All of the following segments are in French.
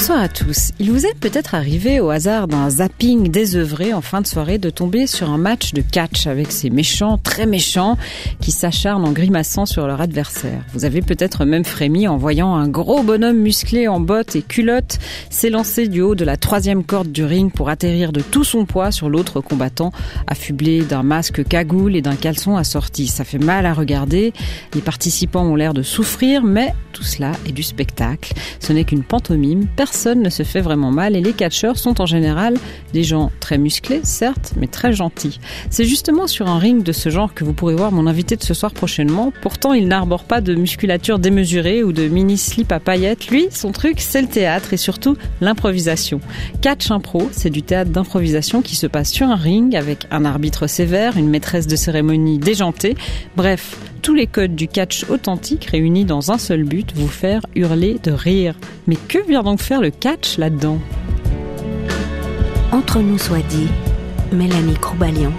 Bonsoir à tous. Il vous est peut-être arrivé au hasard d'un zapping désœuvré en fin de soirée de tomber sur un match de catch avec ces méchants, très méchants, qui s'acharnent en grimaçant sur leur adversaire. Vous avez peut-être même frémi en voyant un gros bonhomme musclé en bottes et culottes s'élancer du haut de la troisième corde du ring pour atterrir de tout son poids sur l'autre combattant, affublé d'un masque cagoule et d'un caleçon assorti. Ça fait mal à regarder. Les participants ont l'air de souffrir, mais tout cela est du spectacle. Ce n'est qu'une pantomime ne se fait vraiment mal et les catcheurs sont en général des gens très musclés, certes, mais très gentils. C'est justement sur un ring de ce genre que vous pourrez voir mon invité de ce soir prochainement. Pourtant, il n'arbore pas de musculature démesurée ou de mini slip à paillettes. Lui, son truc, c'est le théâtre et surtout l'improvisation. Catch impro, c'est du théâtre d'improvisation qui se passe sur un ring avec un arbitre sévère, une maîtresse de cérémonie déjantée. Bref, tous les codes du catch authentique réunis dans un seul but, vous faire hurler de rire. Mais que vient donc faire le catch là-dedans? Entre nous soit dit, Mélanie Croubalion.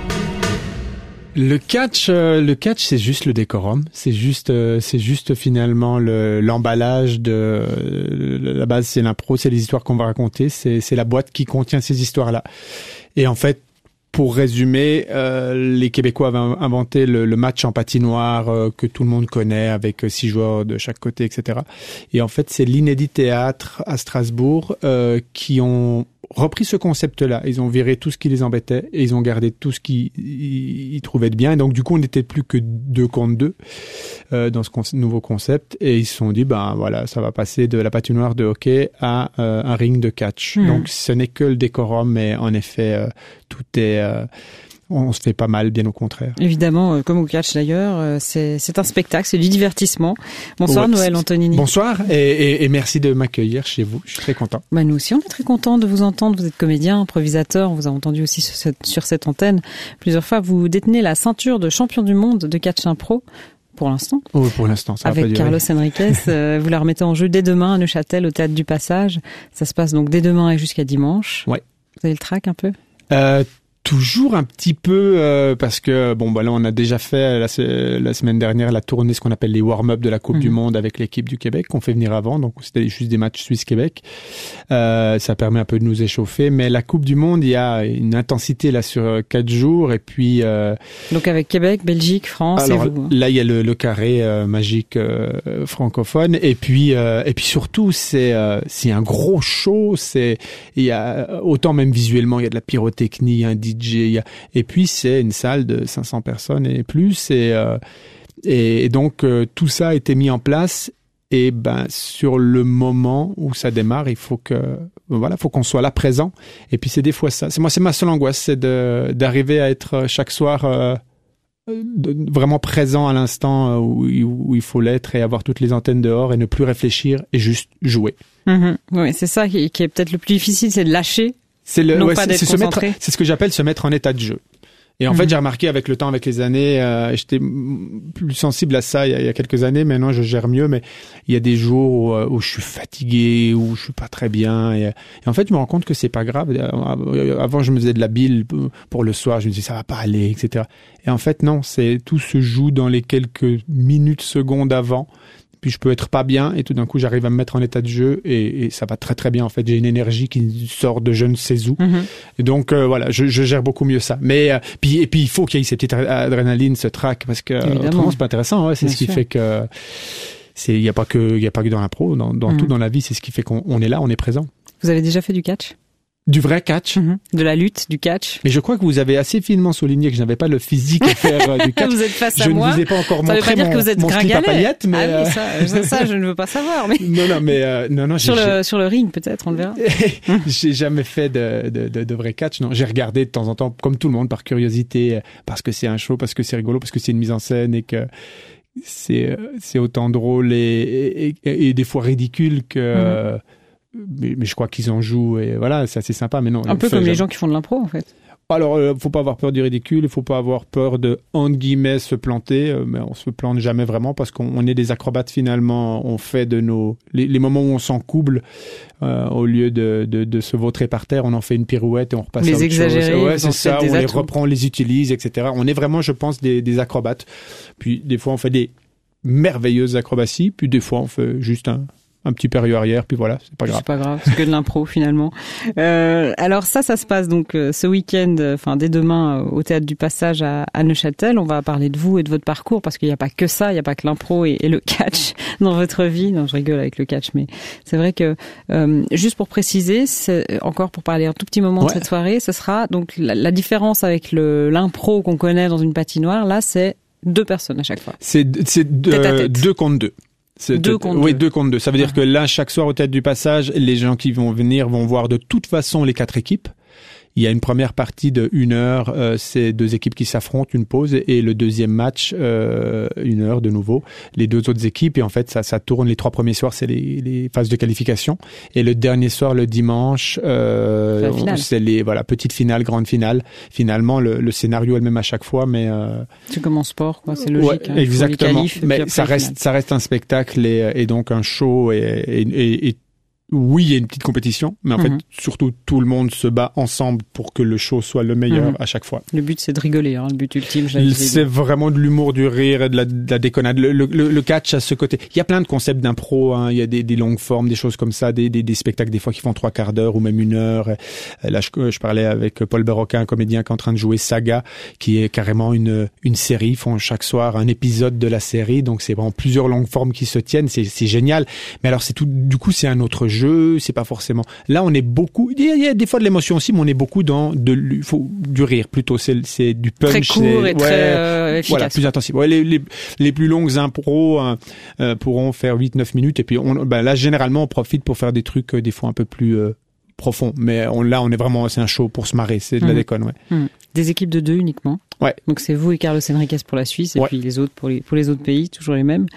Le catch, euh, le catch, c'est juste le décorum. C'est juste, euh, c'est juste finalement l'emballage de euh, la base. C'est l'impro, c'est les histoires qu'on va raconter. C'est la boîte qui contient ces histoires-là. Et en fait, pour résumer, euh, les Québécois avaient inventé le, match en patinoire euh, que tout le monde connaît avec euh, six joueurs de chaque côté, etc. Et en fait, c'est l'inédit théâtre à Strasbourg qui ont repris ce concept-là. Ils ont viré tout ce qui les embêtait et ils ont gardé tout ce qu'ils trouvaient de bien. Et donc, du coup, on n'était plus que deux contre deux euh, dans ce nouveau concept. Et ils se sont dit, ben voilà, ça va passer de la patinoire de hockey à euh, un ring de catch. Hmm. Donc, ce n'est que le décorum, mais en effet, euh, tout est on se fait pas mal, bien au contraire. Évidemment, euh, comme au catch d'ailleurs, euh, c'est un spectacle, c'est du divertissement. Bonsoir Noël Antonini. Bonsoir et, merci de m'accueillir chez vous. Je suis très content. Bah nous aussi, on est très content de vous entendre. Vous êtes comédien, improvisateur. On vous a entendu aussi sur cette, sur cette antenne plusieurs fois. Vous détenez la ceinture de champion du monde de catch impro pour l'instant. Oui, pour l'instant, ça Avec Carlos Enriquez, euh, vous la remettez en jeu dès demain à Neuchâtel au théâtre du Passage. Ça se passe donc dès demain et jusqu'à dimanche. Ouais. Vous avez le track un peu? Euh, toujours un petit peu euh, parce que bon bah là on a déjà fait la, la semaine dernière la tournée ce qu'on appelle les warm-up de la Coupe du mhm. Monde avec l'équipe du Québec qu'on fait venir avant donc c'était juste des matchs Suisse Québec euh, ça permet un peu de nous échauffer mais la Coupe du Monde il y a une intensité là sur quatre jours et puis euh, donc avec Québec Belgique France alors, et vous. Hein. là il y a le, le carré euh, magique euh, francophone et puis et puis surtout c'est c'est un gros show c'est il y a autant même visuellement il y a de la pyrotechnie un et puis c'est une salle de 500 personnes et plus. Et, euh, et, donc euh, tout ça a été mis en place. Et ben sur le moment où ça démarre, il faut que voilà, faut qu'on soit là présent. Et puis c'est des fois ça. C'est moi, c'est ma seule angoisse, c'est d'arriver à être chaque soir euh, vraiment présent à l'instant où, il faut l'être et avoir toutes les antennes dehors et ne plus réfléchir et juste jouer. Mm-hmm. Oui, c'est ça qui est peut-être le plus difficile, c'est de lâcher c'est le, c'est se mettre, c'est ce que j'appelle se mettre en état de jeu. Et en fait, mhm. j'ai remarqué avec le temps, avec les années, euh, j'étais plus sensible à ça il y, a, quelques années. Maintenant, je gère mieux, mais il y a des jours où, euh, où je suis fatigué, où je suis pas très bien. Et, en fait, je me rends compte que c'est pas grave. Euh, avant, je me faisais de la bile pour le soir. Je me disais ça va pas aller, etc. Et en fait, non, c'est tout se joue dans les quelques minutes, secondes avant puis je peux être pas bien et tout d'un coup j'arrive à me mettre en état de jeu et, et, ça va très très bien. En fait j'ai une énergie qui sort de je ne sais où. Mhm. et donc euh, voilà je, je, gère beaucoup mieux ça. Mais euh, puis et puis il faut qu'il y ait cette petite adrénaline ce track parce que Évidemment. autrement c'est pas intéressant ouais, c'est ce qui fait que c'est il y a pas que il y a pas que dans la pro dans, dans mhm. tout dans la vie c'est ce qui fait qu'on est là on est présent. Vous avez déjà fait du catch? Du vrai catch. Mhm. De la lutte, du catch. Mais je crois que vous avez assez finement souligné que je n'avais pas le physique à faire euh, du catch. vous êtes face à moi. Je ne vous ai pas encore montré pas dire mon, que vous êtes mon slip à paillettes, mais... Ah oui, ça, ça, je ne veux pas savoir. Mais... Non, non, mais euh, non, non. Sur le, sur le ring, peut-être, on le verra. j'ai jamais fait de, de, de, de, vrai catch. Non, j'ai regardé de temps en temps, comme tout le monde, par curiosité, euh, parce que c'est un show, parce que c'est rigolo, parce que c'est une mise en scène et que c'est c'est autant drôle et, et, et, des fois ridicule que... Mhm mais, mais, je crois qu'ils en jouent et voilà, c'est assez sympa. Mais non, un peu comme les gens qui font de l'impro en fait. Alors, euh, faut pas avoir peur du ridicule, il faut pas avoir peur de entre guillemets se planter, euh, mais on se plante jamais vraiment parce qu'on est des acrobates finalement. On fait de nos les, moments où on s'en couble euh, au lieu de, de, de, se vautrer par terre, on en fait une pirouette et on repasse. Les exagérer, ouais, c'est ça. On les reprend, on les utilise, etc. On est vraiment, je pense, des, des acrobates. Puis des fois, on fait des merveilleuses acrobaties, puis des fois, on fait juste un un petit période arrière, puis voilà, c'est pas grave. C'est pas grave, c'est que de l'impro finalement. Euh, alors ça, ça se passe donc euh, ce week-end, euh, enfin dès demain au théâtre du Passage à, à, Neuchâtel. On va parler de vous et de votre parcours parce qu'il n'y a pas que ça, il n'y a pas que l'impro et, et, le catch dans votre vie. Non, je rigole avec le catch, mais c'est vrai que euh, juste pour préciser, encore pour parler un tout petit moment Ouais. de cette soirée, ce sera donc la, la différence avec l'impro qu'on connaît dans une patinoire. Là, c'est deux personnes à chaque fois. C'est deux, deux contre deux. Deux contre oui, deux. deux contre deux. Ça veut dire Ah. que là, chaque soir au théâtre du passage, les gens qui vont venir vont voir de toute façon les quatre équipes. Il y a une première partie de une heure, euh, c'est deux équipes qui s'affrontent, une pause, et le deuxième match, euh, une heure de nouveau, les deux autres équipes, et en fait ça, ça tourne. Les trois premiers soirs, c'est les, les phases de qualification, et le dernier soir, le dimanche, euh, C'est les voilà petite finale, grande finale. Finalement, le, le scénario est le même à chaque fois, mais euh, C'est comme en sport, quoi. C'est logique. Ouais, hein. Exactement. qualifs, Mais ça reste, ça reste un spectacle et, et donc un show et, et- et oui, il y a une petite compétition, mais en Mhm. fait, surtout tout le monde se bat ensemble pour que le show soit le meilleur Mhm. à chaque fois. Le but, c'est de rigoler. Hein. Le but ultime. C'est vraiment de l'humour, du rire et de la, de la déconnade. Le, le- le- le catch à ce côté. Il y a plein de concepts d'impro. Hein. Il y a des, des longues formes, des choses comme ça, des, des, des spectacles des fois qui font trois quarts d'heure ou même une heure. Euh, Là, je, je parlais avec Paul Berroquin, un comédien qui est en train de jouer Saga, qui est carrément une, une série. Ils font chaque soir un épisode de la série, donc c'est vraiment plusieurs longues formes qui se tiennent. C'est c'est génial. Mais alors, c'est tout. Du coup, c'est un autre jeu. C'est pas forcément. Là, on est beaucoup. Il y a, il y a des fois de l'émotion aussi, mais on est beaucoup dans de, l- faut, du rire plutôt. C'est du punch. Très court et très euh, efficace. voilà, plus intensif. Ouais, les, les, les plus longues impros euh, euh, pourront faire 8-9 minutes. Et puis on, ben là, généralement, on profite pour faire des trucs euh, des fois un peu plus euh, profonds. Mais on, là, on est vraiment, c'est un show pour se marrer. C'est de la Mhm. déconne, ouais. Hmm. Des équipes de deux uniquement. Ouais. Donc c'est vous et Carlos Enriquez pour la Suisse et Ouais. puis les autres pour les pour les autres pays, toujours les mêmes.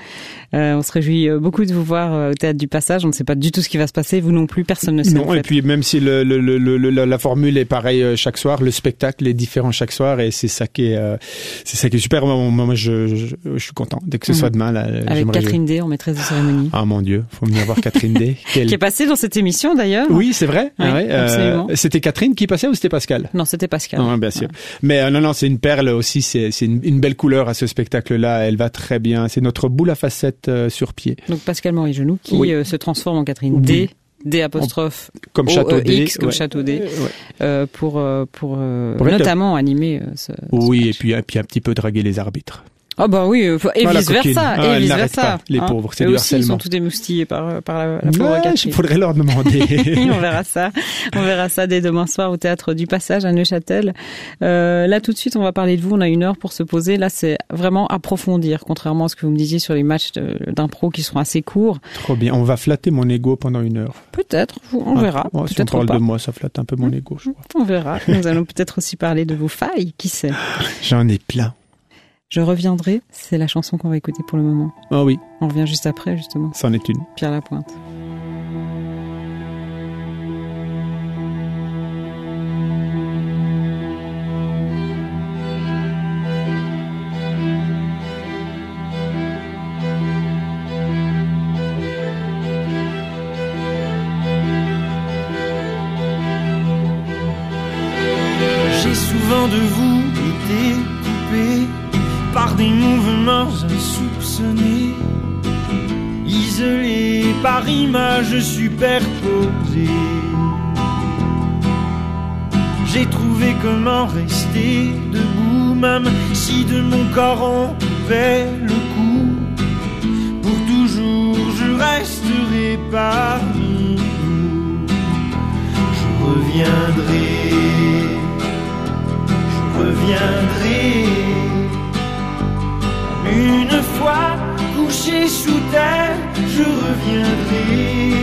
Euh, on se réjouit euh, beaucoup de vous voir euh, au théâtre du Passage. On ne sait pas du tout ce qui va se passer. Vous non plus, personne ne sait. en Non, et puis même si le, le, le, le- le- la, formule est pareille chaque soir, le spectacle est différent chaque soir et c'est ça qui est, euh, c'est ça qui est super. Moi, moi, je, je, je suis content. Dès que ce Mhm. soit demain, là, Avec Catherine Day en maîtresse de cérémonie, Ah mon Dieu, faut venir voir Catherine. Quelle- qui est passée dans cette émission d'ailleurs. Oui, c'est vrai. Oui, Ah ouais, euh, c'était Catherine qui passait ou c'était Pascal? Non, c'était Pascal. Non, bien sûr. Mais euh, non, non, c'est une perle aussi. C'est une, une belle couleur à ce spectacle-là. Elle va très bien. C'est notre boule à facettes euh, sur pied, Donc Pascal Maurice Genoux qui Oui. euh, se transforme en Catherine Oui. D. D apostrophe comme O, Château E, D. X comme. Château D. Pour pour, notamment animer ce. Oui, ce et match. puis, et puis un petit peu draguer les arbitres. Ah bah oui, euh, et Ah, vice versa. Ah, et vice versa. pas, les pauvres, c'est Eux du aussi, ils sont tous émoustillés par euh, par la, la pauvre Ouais, Catherine. il faudrait leur demander. on verra ça. On verra ça dès demain soir au théâtre du Passage à Neuchâtel. Euh, là, tout de suite, on va parler de vous. On a une heure pour se poser. Là, c'est vraiment approfondir, contrairement à ce que vous me disiez sur les matchs d'impro qui seront assez courts. Trop bien. On va flatter mon ego pendant une heure. Peut-être, on verra. Ah, si on parle pas. de moi, ça flatte un peu mon ego, je crois. On verra. Nous allons peut-être aussi parler de vos failles. Qui sait J'en ai plein. Je reviendrai. C'est la chanson qu'on va écouter pour le moment. Oh oui, On revient juste après, justement. c'en est une. Pierre Lapointe. Isolé par images superposées. J'ai trouvé comment rester debout, même si de mon corps on fait le coup. Pour toujours, je resterai parmi vous. Je reviendrai je reviendrai. Une fois couché sous terre, je reviendrai.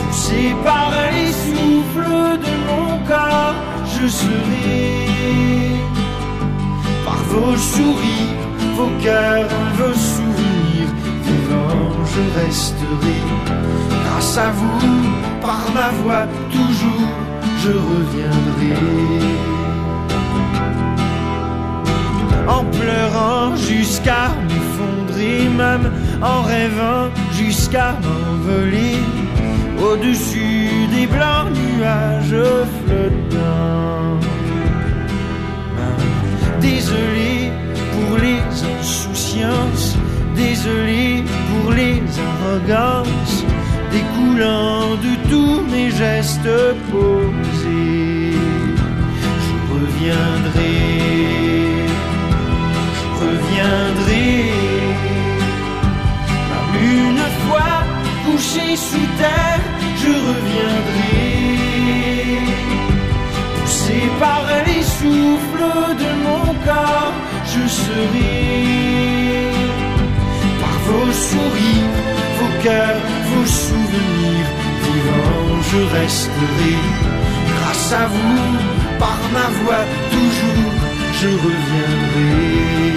Poussé par les souffles de mon corps, je serai. Par vos sourires, vos cœurs, vos souvenirs, vivant, je resterai. Grâce à vous, par ma voix, toujours, je reviendrai. En pleurant jusqu'à m'effondrer, même en rêvant jusqu'à m'envoler au-dessus des blancs nuages flottants. Désolé pour les insouciances, désolé pour les arrogance découlant de tous mes gestes posés. Je reviendrai, reviendrai. Une fois couché sous terre, je reviendrai. Poussé par les souffles de mon corps, je serai. Par vos sourires, vos cœurs, vos souvenirs, vivant je resterai. Grâce à vous, par ma voix, toujours, je reviendrai.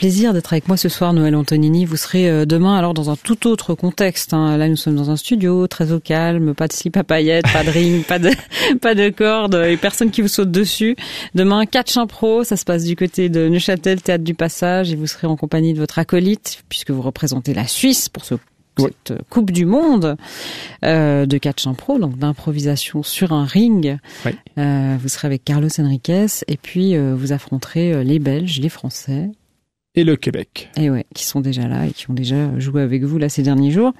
Plaisir d'être avec moi ce soir, Noël Antonini. Vous serez euh, demain alors dans un tout autre contexte. Hein. Là, nous sommes dans un studio très au calme, pas de slip à paillettes, pas de ring, pas de pas de cordes et personne qui vous saute dessus. Demain, catch impro, ça se passe du côté de Neuchâtel, théâtre du Passage, et vous serez en compagnie de votre acolyte puisque vous représentez la Suisse pour ce cette Coupe du Monde euh, de catch impro, donc d'improvisation sur un ring. Euh, vous serez avec Carlos Enriquez et puis euh, vous affronterez euh, les Belges, les Français et le Québec. Et ouais, qui sont déjà là et qui ont déjà joué avec vous là ces derniers jours.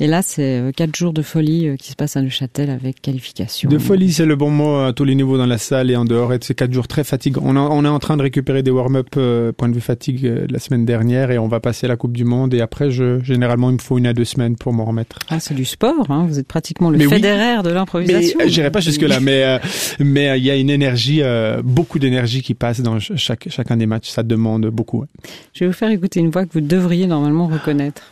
Et là, c'est euh, quatre jours de folie euh, qui se passent à Neuchâtel avec qualification. De folie, c'est le bon mot à tous les niveaux dans la salle et en dehors. Et c'est quatre jours très fatigants. On, on est en train de récupérer des warm-up euh, point de vue fatigue la semaine dernière et on va passer la Coupe du Monde. Et après, je, généralement, il me faut une à deux semaines pour m'en remettre. Ah, c'est du sport. Hein. Vous êtes pratiquement le fédéraire de l'improvisation. Mais j'irai pas jusque là, mais mais il y a une énergie, beaucoup d'énergie qui passe dans chaque chacun des matchs. Ça demande beaucoup. Je vais vous faire écouter une voix que vous devriez normalement reconnaître.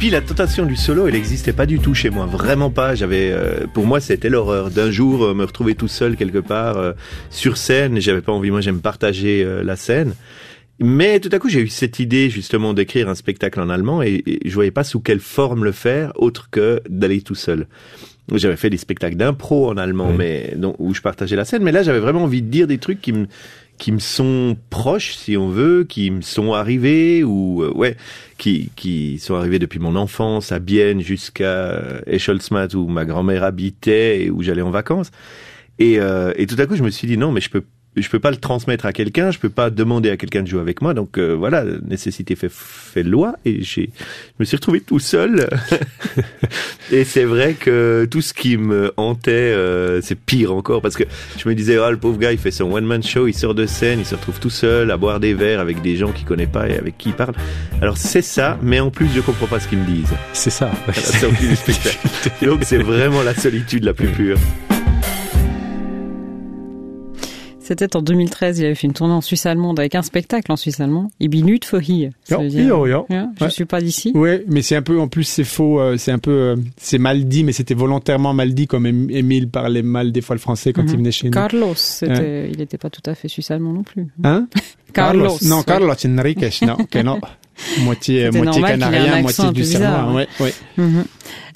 Puis la tentation du solo, elle n'existait pas du tout chez moi, vraiment pas. J'avais, euh, pour moi, c'était l'horreur d'un jour euh, me retrouver tout seul quelque part euh, sur scène. J'avais pas envie, moi, j'aime partager la scène. Mais tout à coup, j'ai eu cette idée justement d'écrire un spectacle en allemand et, et, je voyais pas sous quelle forme le faire autre que d'aller tout seul. J'avais fait des spectacles d'impro en allemand, mais donc, où je partageais la scène. Mais là, j'avais vraiment envie de dire des trucs qui me qui me sont proches, si on veut, qui me sont arrivés ou euh, ouais, qui qui sont arrivés depuis mon enfance à Bienne jusqu'à Escholzmatt où ma grand-mère habitait et où j'allais en vacances. Et, euh, et tout à coup, je me suis dit non, mais je peux je peux pas le transmettre à quelqu'un, je peux pas demander à quelqu'un de jouer avec moi. Donc euh, voilà, nécessité fait, fait loi et j'ai, je me suis retrouvé tout seul. et c'est vrai que tout ce qui me hantait, euh, c'est pire encore parce que je me disais, oh le pauvre gars, il fait son one man show, il sort de scène, il se retrouve tout seul à boire des verres avec des gens qu'il connaît pas et avec qui il parle. Alors c'est ça, mais en plus je comprends pas ce qu'ils me disent. C'est ça. Donc c'est vraiment la solitude la plus pure. C'était en 2013, il avait fait une tournée en Suisse allemande avec un spectacle en Suisse allemand. Ibinut Fohi. Ça Je suis pas d'ici. Oui, mais c'est un peu, en plus, c'est faux, euh, c'est un peu, euh, c'est mal dit, mais c'était volontairement mal dit, comme Émile parlait mal des fois le français quand il mhm. venait chez nous. Carlos, il n'était pas tout à fait suisse allemand non plus. Hein? Carlos. Non, Carlos Enriquez, non, que non. moitié moitié canarien, moitié du. Ouais, ouais. Mhm.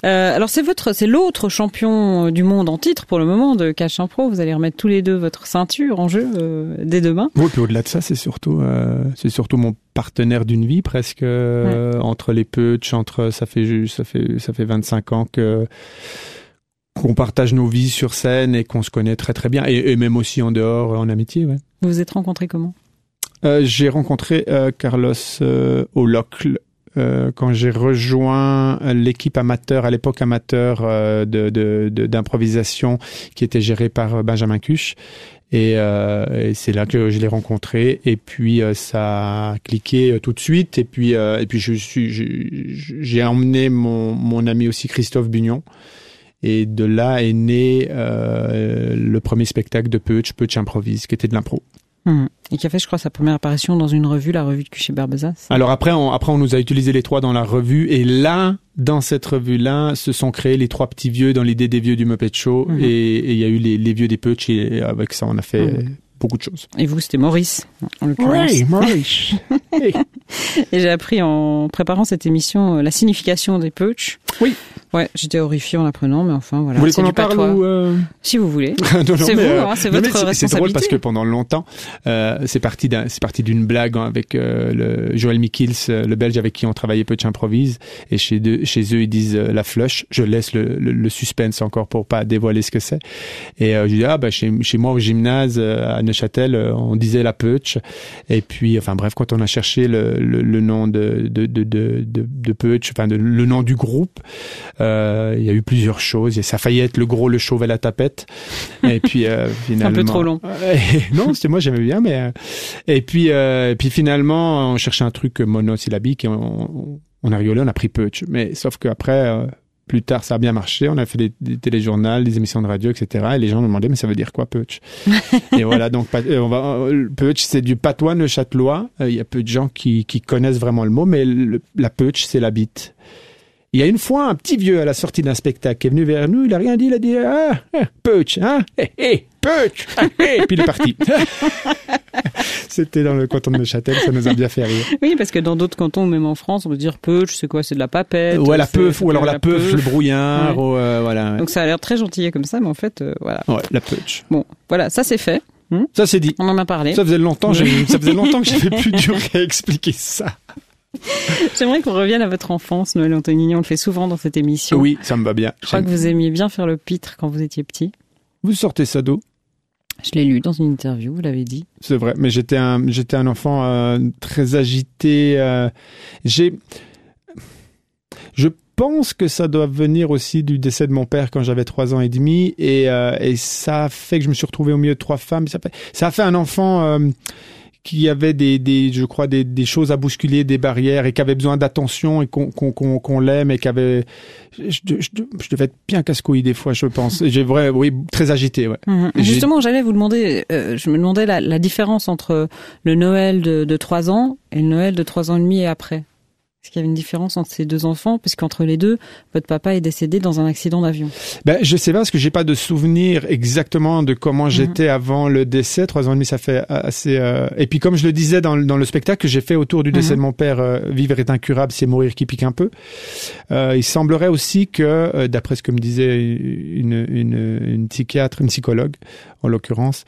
Euh, alors c'est votre, c'est l'autre champion du monde en titre pour le moment de Cash Pro. Vous allez remettre tous les deux votre ceinture en jeu euh, dès demain. Oui, puis au-delà de ça, c'est surtout, euh, c'est surtout mon partenaire d'une vie presque euh, entre les Putsch, entre ça fait ça fait ça fait 25 ans que qu'on partage nos vies sur scène et qu'on se connaît très très bien et, et même aussi en dehors en amitié. Ouais. Vous vous êtes rencontrés comment? Euh, j'ai rencontré euh, Carlos euh, au Locle euh, quand j'ai rejoint l'équipe amateur, à l'époque amateur euh, de- de- de- d'improvisation qui était gérée par Benjamin Cuche. Et, et c'est là que je l'ai rencontré. Et puis ça a cliqué tout de suite. Et puis et puis je suis j'ai emmené mon mon ami aussi Christophe Bugnon. Et de là est né le premier spectacle de Peutsch, Peutsch improvise, qui était de l'impro. Mhm. Et qui a fait, je crois, sa première apparition dans une revue, la revue de Cuchet Barbezas. Alors après, on, après on nous a utilisé les trois dans la revue et là, dans cette revue-là, se sont créés les trois petits vieux dans l'idée des vieux du Muppet Show Mhm. et il y a eu les, les vieux des Putsch et avec ça, on a fait Mhm. beaucoup de choses. Et vous, c'était Maurice, en l'occurrence. Maurice. Et j'ai appris en préparant cette émission euh, la signification des Putsch. Oui. Ouais, j'étais horrifiée en l'apprenant, mais enfin voilà. vous voulez qu'on en parle ou euh Si vous voulez. C'est euh, hein, c'est votre mais c'est- drôle responsabilité. parce que pendant longtemps, euh, c'est parti d'un, c'est parti d'une blague hein, avec euh, le Joël Mikils, euh, le Belge avec qui on travaillait Putsch improvise, et chez, deux, chez eux ils disent euh, la flush. Je laisse le, le, le suspense encore pour pas dévoiler ce que c'est. Et euh, je dis ah bah chez, chez moi au gymnase euh, à Neuchâtel, on disait la Putsch. Et puis enfin bref, quand on a cherché le, le, le nom de de de de, de, de Putsch, enfin de- le nom du groupe, euh, il y a eu plusieurs choses. Et ça a failli être le gros, le chauve et la tapette. Et puis euh, finalement, trop long. Non, c'était moi j'aimais bien, mais euh, et puis euh, et puis finalement on cherchait un truc monosyllabique et on, a rigolé, on a pris Putsch. Mais sauf qu'après euh, plus tard, ça a bien marché. On a fait des, des téléjournaux, des émissions de radio, etc. Et les gens nous demandaient, mais ça veut dire quoi, Putsch Et voilà, donc euh, on va, euh, Putsch, c'est du patois neuchâtelois. Euh, Il y a peu de gens qui, qui connaissent vraiment le mot, mais le- la Putsch, c'est la bite. Il y a une fois un petit vieux à la sortie d'un spectacle qui est venu vers nous, il a rien dit, il a dit ah, ah Putsch, hein, hé, hé, Putsch, ah, hé, puis il est parti. C'était dans le canton de Neuchâtel, ça nous a bien fait rire. Oui, parce que dans d'autres cantons, même en France, on peut dire Putsch, c'est quoi C'est de la papette. Ouais, la peuf, ou alors la peuf, peuf. le brouillard, Ouais. ou, euh, voilà. Donc ça a l'air très gentil comme ça, mais en fait, euh, voilà. Ouais, la Putsch. Bon, voilà, ça c'est fait. Ça c'est dit. On en a parlé. Ça faisait longtemps, j'ai- ça faisait longtemps que j'avais plus dur à expliquer ça. J'aimerais qu'on revienne à votre enfance, Noël Antonini. On le fait souvent dans cette émission. Oui, ça me va bien. Je crois que vous aimiez bien faire le pitre quand vous étiez petit. Vous sortez ça d'où? Je l'ai lu dans une interview, vous l'avez dit. C'est vrai, mais j'étais un, j'étais un enfant euh, très agité. euh, j'ai, je pense que ça doit venir aussi du décès de mon père quand j'avais trois ans et demi, et, euh, et ça a fait que je me suis retrouvé au milieu de trois femmes. Ça, fait, ça a fait un enfant. Qui avait des, des je crois des, des choses à bousculer des barrières et qui avait besoin d'attention et qu'on qu'on qu'on qu'on l'aime et qui avait je, je, je, devais être bien casse-couille des fois je pense j'ai vrai oui très agité ouais Mhm. Justement, j'allais vous demander, euh, je me demandais la, la différence entre le Noël de, de 3 ans et le Noël de 3 ans et demi et après. Est-ce qu'il y avait une différence entre ces deux enfants? Puisqu'entre les deux, votre papa est décédé dans un accident d'avion. Ben, je sais pas parce que j'ai pas de souvenir exactement de comment j'étais avant le décès. Trois ans et demi, ça fait assez. euh, Et puis comme je le disais dans, le- dans le spectacle que j'ai fait autour du décès Mhm. de mon père, euh, vivre est incurable, c'est mourir qui pique un peu. Euh, il semblerait aussi que, euh, d'après ce que me disait une, une, une psychiatre, une psychologue en l'occurrence.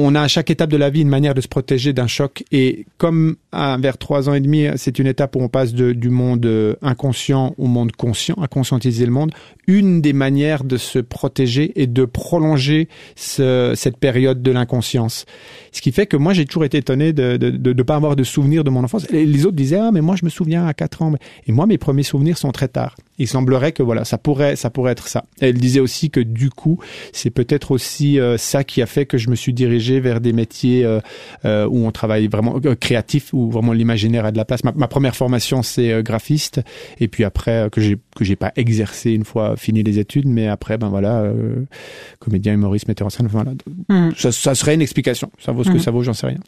Euh, on a à chaque étape de la vie une manière de se protéger d'un choc et comme à, vers trois ans et demi, c'est une étape où on passe du monde euh, inconscient au monde conscient, à conscientiser le monde. Une des manières de se protéger est de prolonger ce- cette période de l'inconscience. Ce qui fait que moi j'ai toujours été étonné de de, de, de pas avoir de souvenirs de mon enfance. Et les autres disaient ah mais moi je me souviens à quatre ans. Et moi mes premiers souvenirs sont très tard. Il semblerait que voilà ça pourrait ça pourrait être ça. Elle disait aussi que du coup c'est peut-être aussi euh, ça qui a fait que je me suis dirigé vers des métiers euh, euh, où on travaille vraiment euh, créatif où vraiment l'imaginaire a de la place. Ma, ma première formation c'est euh, graphiste et puis après que j'ai que j'ai pas exercé une fois fini les études mais après ben voilà euh, comédien humoriste metteur en scène voilà Mhm. ça, ça serait une explication ça vaut ce Mhm. que ça vaut j'en sais rien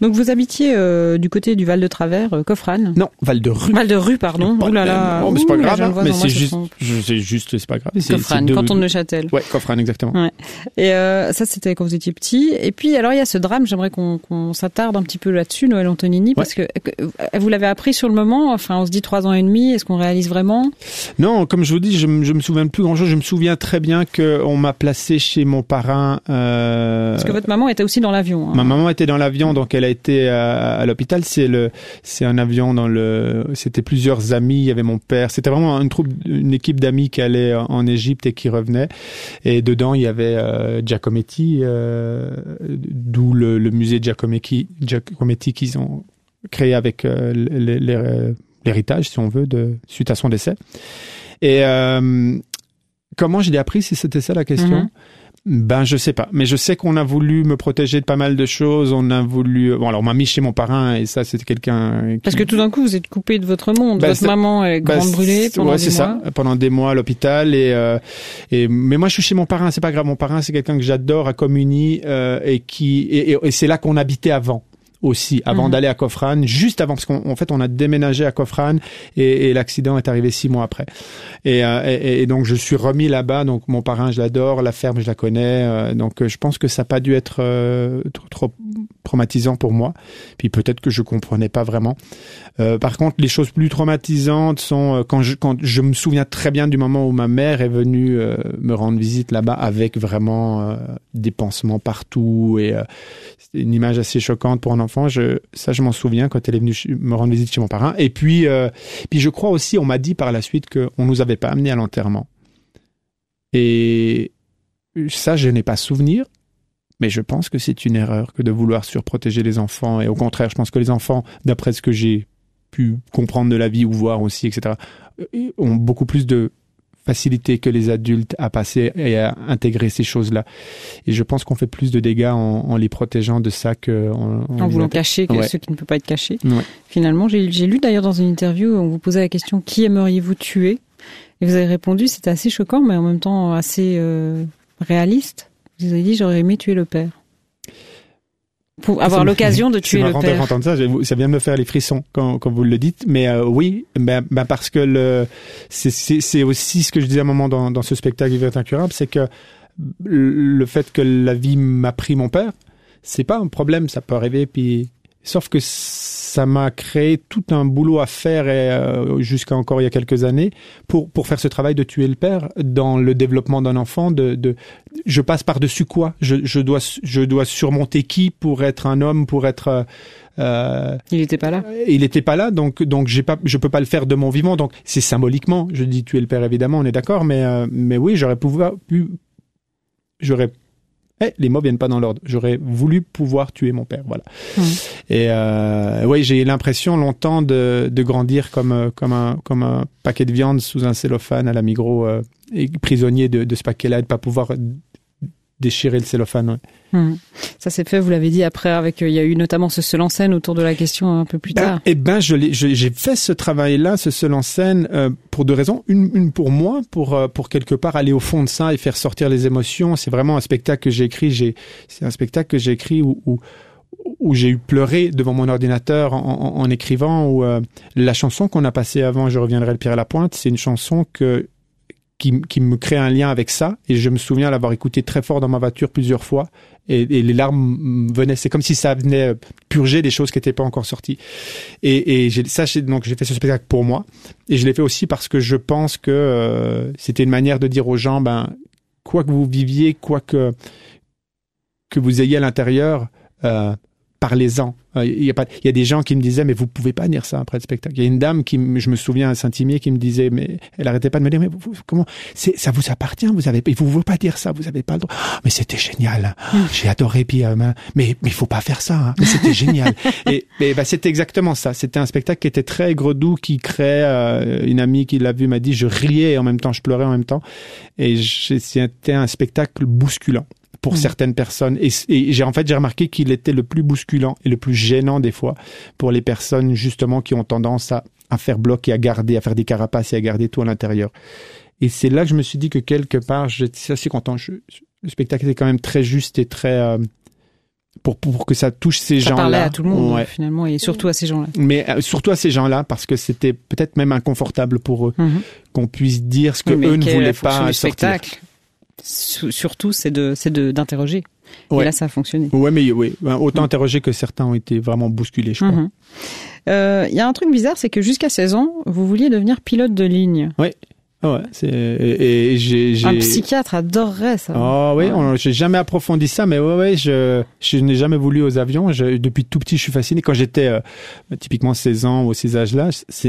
Donc vous habitiez euh, du côté du Val de Travers, euh, Coffran non Val de Rue Val de Rue, pardon. Là là. même. Non, mais c'est pas Ouh, grave hein. Mais c'est juste c'est juste c'est pas grave C'est- Coffran, c'est deux- canton de Neuchâtel. ouais Coffran exactement Ouais. Et euh, ça, c'était quand vous étiez petit. Et puis, alors, il y a ce drame. J'aimerais qu'on qu'on s'attarde un petit peu là-dessus, Noël Antonini, parce que euh, vous l'avez appris sur le moment. Enfin, on se dit trois ans et demi. Est-ce qu'on réalise vraiment? Non, comme je vous dis, je, me- je me souviens de plus grand chose. Je me souviens très bien que on m'a placé chez mon parrain. Euh, Parce que votre maman était aussi dans l'avion. hein. Ma maman était dans l'avion, donc elle a été à, à l'hôpital. C'est le, c'est un avion dans le. C'était plusieurs amis. Il y avait mon père. C'était vraiment une troupe, une équipe d'amis qui allait en Égypte et qui revenait. Et dedans, il y avait euh, Giacometti, euh, d'où le, musée Giacometti, Giacometti qu'ils ont créé avec euh, l'héritage, si on veut, suite à son décès. Et euh, comment je l'ai appris, si c'était ça la question? Mm-hmm. Ben je sais pas, mais je sais qu'on a voulu me protéger de pas mal de choses. On a voulu, bon alors on m'a mis chez mon parrain et ça c'était quelqu'un. Parce que tout d'un coup vous êtes coupé de votre monde. Ben, votre maman est grande ben, brûlée pendant ouais, des mois. ça, pendant des mois à l'hôpital et euh, et mais moi je suis chez mon parrain, c'est pas grave. Mon parrain c'est quelqu'un que j'adore à Communie euh, et qui et, et c'est là qu'on habitait avant aussi avant mhm. d'aller à Cofran, juste avant parce qu'en fait on a déménagé à Cofran et, et l'accident est arrivé six mois après. Et, euh, et, et donc je suis remis là-bas. Donc mon parrain je l'adore, la ferme je la connais. Euh, donc je pense que ça n'a pas dû être euh, trop, trop, traumatisant pour moi. Puis peut-être que je comprenais pas vraiment. par contre les choses plus traumatisantes sont quand je quand je me souviens très bien du moment où ma mère est venue me rendre visite là-bas avec vraiment des pansements partout et une image assez choquante pour un enfant. Je, ça, je m'en souviens quand elle est venue me rendre visite chez mon parrain. Et puis, euh, puis je crois aussi, on m'a dit par la suite qu'on nous avait pas amené à l'enterrement. Et ça, je n'ai pas souvenir. Mais je pense que c'est une erreur que de vouloir surprotéger les enfants. Et au contraire, je pense que les enfants, d'après ce que j'ai pu comprendre de la vie ou voir aussi, etc., euh, ont beaucoup plus de facilité que les adultes à passer et à intégrer ces choses-là. Et je pense qu'on fait plus de dégâts en, en les protégeant de ça que en, en, voulant cacher que ce qui ne peut pas être caché. Finalement, j'ai lu d'ailleurs dans une interview, on vous posait la question qui aimeriez-vous tuer? Et vous avez répondu, c'était assez choquant, mais en même temps assez euh, réaliste. Vous avez dit j'aurais aimé tuer le père pour avoir l'occasion de tuer le père. ça, ça vient de me faire les frissons quand, quand vous le dites, mais euh, oui, ben, ben parce que le c'est aussi ce que je disais à un moment dans, dans ce spectacle Vivre incurable, c'est que le fait que la vie m'a pris mon père, c'est pas un problème, ça peut arriver, puis sauf que ça m'a créé tout un boulot à faire et euh, jusqu'à encore il y a quelques années pour pour faire ce travail de tuer le père dans le développement d'un enfant de, de je passe par dessus quoi? Je, je dois je dois surmonter qui pour être un homme pour être euh, euh il n'était pas là. Il n'était pas là, donc donc j'ai pas, je peux pas le faire de mon vivant. Donc c'est symboliquement. Je dis tuer le père évidemment, on est d'accord, mais euh, mais oui, j'aurais pu, j'aurais eh, les mots viennent pas dans l'ordre. J'aurais voulu pouvoir tuer mon père, voilà. Mmh. Et euh, oui, j'ai eu l'impression longtemps de, de grandir comme euh, comme un comme un paquet de viande sous un cellophane à la Migros, euh, et prisonnier de, de ce paquet-là, de pas pouvoir déchirer le cellophane. Hmm. Ça s'est fait, vous l'avez dit après, avec euh, il y a eu notamment ce seul en scène autour de la question un peu plus ben, tard. eh ben, j'ai fait ce travail-là, ce seul en scène, euh, pour deux raisons. Une, une pour moi, pour euh, pour quelque part aller au fond de ça et faire sortir les émotions. C'est vraiment un spectacle que j'ai écrit. J'ai, c'est un spectacle que j'ai écrit où, où où j'ai eu pleuré devant mon ordinateur en, en, en écrivant, où la chanson qu'on a passée avant, je reviendrai le pire à la pointe, c'est une chanson que qui, qui, me crée un lien avec ça. Et je me souviens l'avoir écouté très fort dans ma voiture plusieurs fois. Et, les larmes venaient. C'est comme si ça venait purger des choses qui n'étaient pas encore sorties. Et, et ça, donc j'ai fait ce spectacle pour moi. Et je l'ai fait aussi parce que je pense que euh, c'était une manière de dire aux gens, ben, quoi que vous viviez, quoi que que vous ayez à l'intérieur, euh, parlez-en. Euh, il y, a pas, il y a des gens qui me disaient, mais vous pouvez pas dire ça après le spectacle. Il y a une dame qui, je me souviens à Saint-Imier, qui me disait, mais elle arrêtait pas de me dire, mais vous, comment, c'est, ça vous appartient, vous avez, vous ne voulez pas dire ça, vous avez pas le droit. Oh, mais c'était génial. Mm. J'ai adoré, puis, euh, mais, mais il faut pas faire ça, hein. mais c'était génial. Et, et bah, c'était exactement ça. C'était un spectacle qui était très doux qui créait, euh, une amie qui l'a vu m'a dit, je riais et en même temps, je pleurais en même temps. Et c'était un spectacle bousculant pour mm. certaines personnes. Et, j'ai en fait j'ai remarqué qu'il était le plus bousculant et le plus gênant des fois pour les personnes justement qui ont tendance à, à faire bloc et à garder, à faire des carapaces et à garder tout à l'intérieur. Et c'est là que je me suis dit que quelque part, j'étais assez content. Je, le spectacle était quand même très juste et très euh, pour pour que ça touche ces gens-là. Ça parlait à tout le monde finalement et surtout à ces gens-là. Mais euh, surtout à ces gens-là parce que c'était peut-être même inconfortable pour eux mm-hmm. qu'on puisse dire ce que eux ne voulaient pas sortir. Spectacle? Surtout, c'est de, c'est de, d'interroger. Et là, ça a fonctionné. Ouais, mais oui, ben, autant mm. interroger que certains ont été vraiment bousculés, je crois. Mm-hmm. Euh, il y a un truc bizarre, c'est que jusqu'à 16 ans, vous vouliez devenir pilote de ligne. Oui. Ah ouais, c'est et, et j'ai j'ai Un psychiatre adorerait ça. Oh oui, Ouais. j'ai jamais approfondi ça, mais ouais, ouais, je, je n'ai jamais voulu aux avions. Je, depuis tout petit, je suis fasciné. Quand j'étais euh, typiquement 16 ans ou à ces âges-là,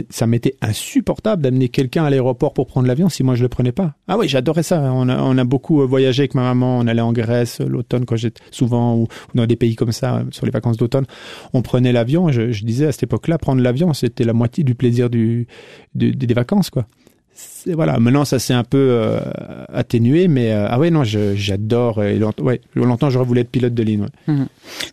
ça m'était insupportable d'amener quelqu'un à l'aéroport pour prendre l'avion si moi je le prenais pas. Ah oui, j'adorais ça. On a, on a beaucoup euh, voyagé avec ma maman. On allait en Grèce euh, l'automne quand j'étais souvent ou, dans des pays comme ça euh, sur les vacances d'automne. On prenait l'avion. Je, je disais à cette époque-là, prendre l'avion, c'était la moitié du plaisir du, du- des vacances, quoi. C'est- voilà, maintenant ça s'est un peu euh, atténué, mais euh, ah ouais non, je- j'adore. Longtemps, ouais, longtemps j'aurais voulu être pilote de ligne. ouais.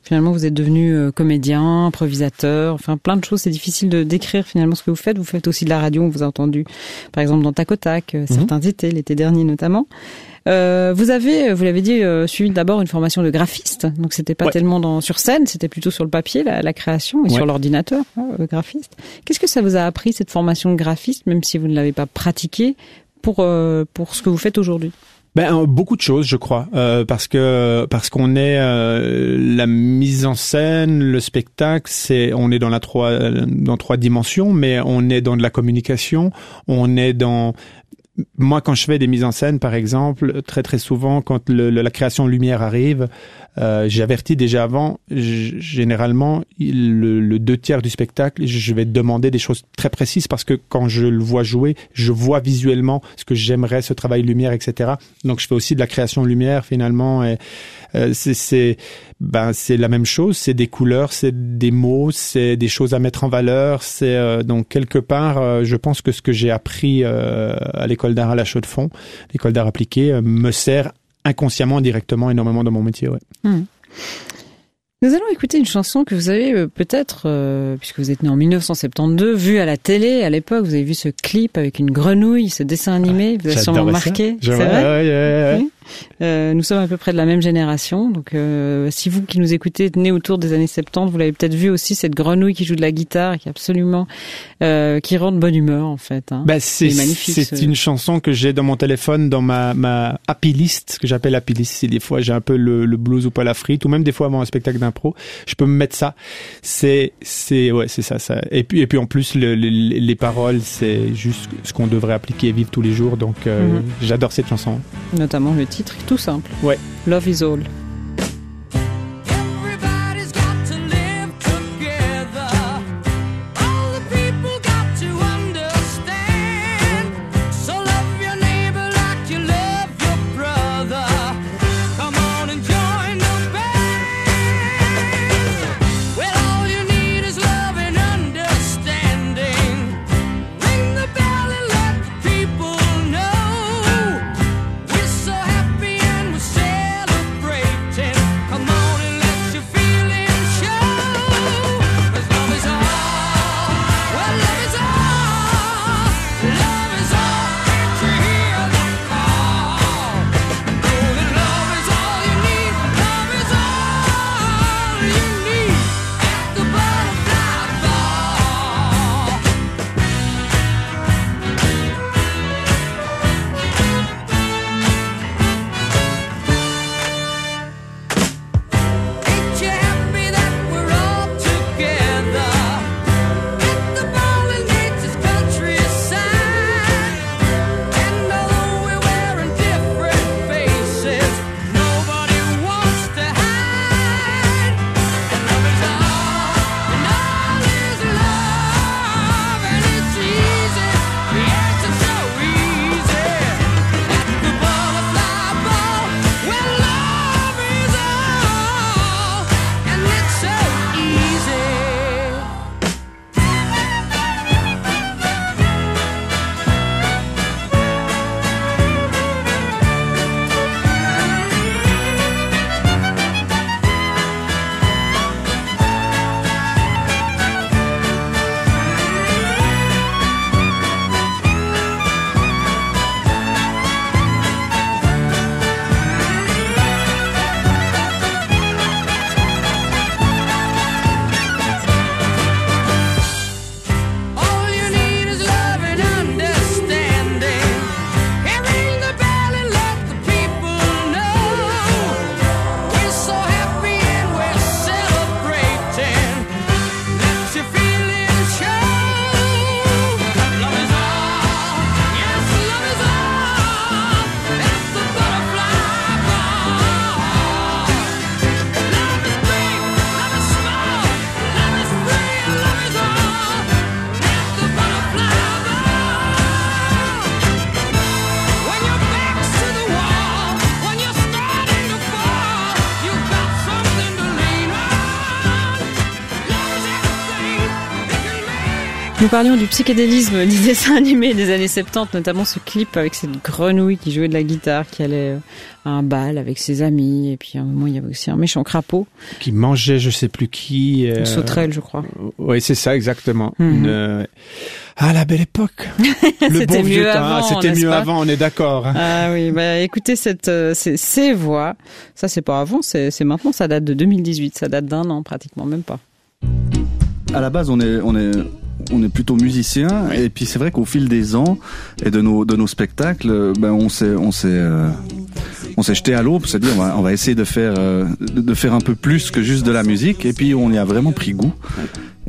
Finalement, vous êtes devenu euh, comédien, improvisateur, enfin plein de choses. C'est difficile de décrire finalement ce que vous faites. Vous faites aussi de la radio. On vous a entendu, par exemple, dans Tac au Tac, euh, certains étés, l'été dernier notamment. Euh, vous avez, vous l'avez dit, euh, suivi d'abord une formation de graphiste. Donc c'était pas Ouais. tellement dans, sur scène, c'était plutôt sur le papier, la, la création, et Ouais. sur l'ordinateur, hein, euh, graphiste. Qu'est-ce que ça vous a appris cette formation de graphiste, même si vous ne l'avez pas pratiquée, pour euh, pour ce que vous faites aujourd'hui? Ben beaucoup de choses, je crois, euh, parce que parce qu'on est euh, la mise en scène, le spectacle, c'est on est dans la trois dans trois dimensions, mais on est dans de la communication, on est dans moi, quand je fais des mises en scène, par exemple, très très souvent, quand le- le- la création de lumière arrive, euh, j'avertis déjà avant. généralement, le, le deux tiers du spectacle, je vais demander des choses très précises parce que quand je le vois jouer, je vois visuellement ce que j'aimerais, ce travail lumière, etc. Donc, je fais aussi de la création de lumière finalement. Et euh, c'est ben c'est la même chose. C'est des couleurs, c'est des mots, c'est des choses à mettre en valeur. C'est euh, donc quelque part, euh, je pense que ce que j'ai appris euh, à l'école d'art à la chaux de fond, l'école d'art appliqué, euh, me sert inconsciemment, directement, énormément dans mon métier. Ouais. Nous allons écouter une chanson que vous avez euh, peut-être, euh, puisque vous êtes né en 1972, vue à la télé à l'époque. Vous avez vu ce clip avec une grenouille, ce dessin animé. vous avez sûrement marqué. C'est vrai? ouais, ouais, ouais. Euh, nous sommes à peu près de la même génération, donc euh, si vous qui nous écoutez né autour des années 70, vous l'avez peut-être vu aussi cette grenouille qui joue de la guitare, et qui est absolument, euh, qui rend de bonne humeur en fait. Hein. Ben, c'est magnifique, C'est ce- une chanson que j'ai dans mon téléphone, dans ma, ma happy list, ce que j'appelle happy list. C'est des fois j'ai un peu le, le blues ou pas la frite, ou même des fois avant un spectacle d'impro, je peux me mettre ça. C'est c'est ouais c'est ça ça. Et puis et puis en plus le, le- les paroles c'est juste ce qu'on devrait appliquer et vivre tous les jours. Donc Mhm. j'adore cette chanson. Notamment le titre, tout simple. Ouais. Love is all. Nous parlions du psychédélisme des dessins animés des années 70, notamment ce clip avec cette grenouille qui jouait de la guitare, qui allait euh, à un bal avec ses amis, et puis à un moment il y avait aussi un méchant crapaud, Qui mangeait je sais plus qui. une euh, sauterelle je crois. Oui, c'est ça exactement. Mhm. Une, euh, Ah la belle époque. Le C'était bon vieux mieux temps. Ah, avant, C'était mieux avant, on est d'accord. hein. Ah oui, bah écoutez cette euh, ces, ces voix, ça c'est pas avant, c'est c'est maintenant, ça date de 2018, ça date d'un an pratiquement, même pas. À la base, on est, on est, on est plutôt musicien, et puis c'est vrai qu'au fil des ans et de nos, de nos spectacles, ben on s'est, on s'est, euh, on s'est jeté à l'eau pour se dire, on va, on va essayer de faire, euh, de faire un peu plus que juste de la musique, et puis on y a vraiment pris goût.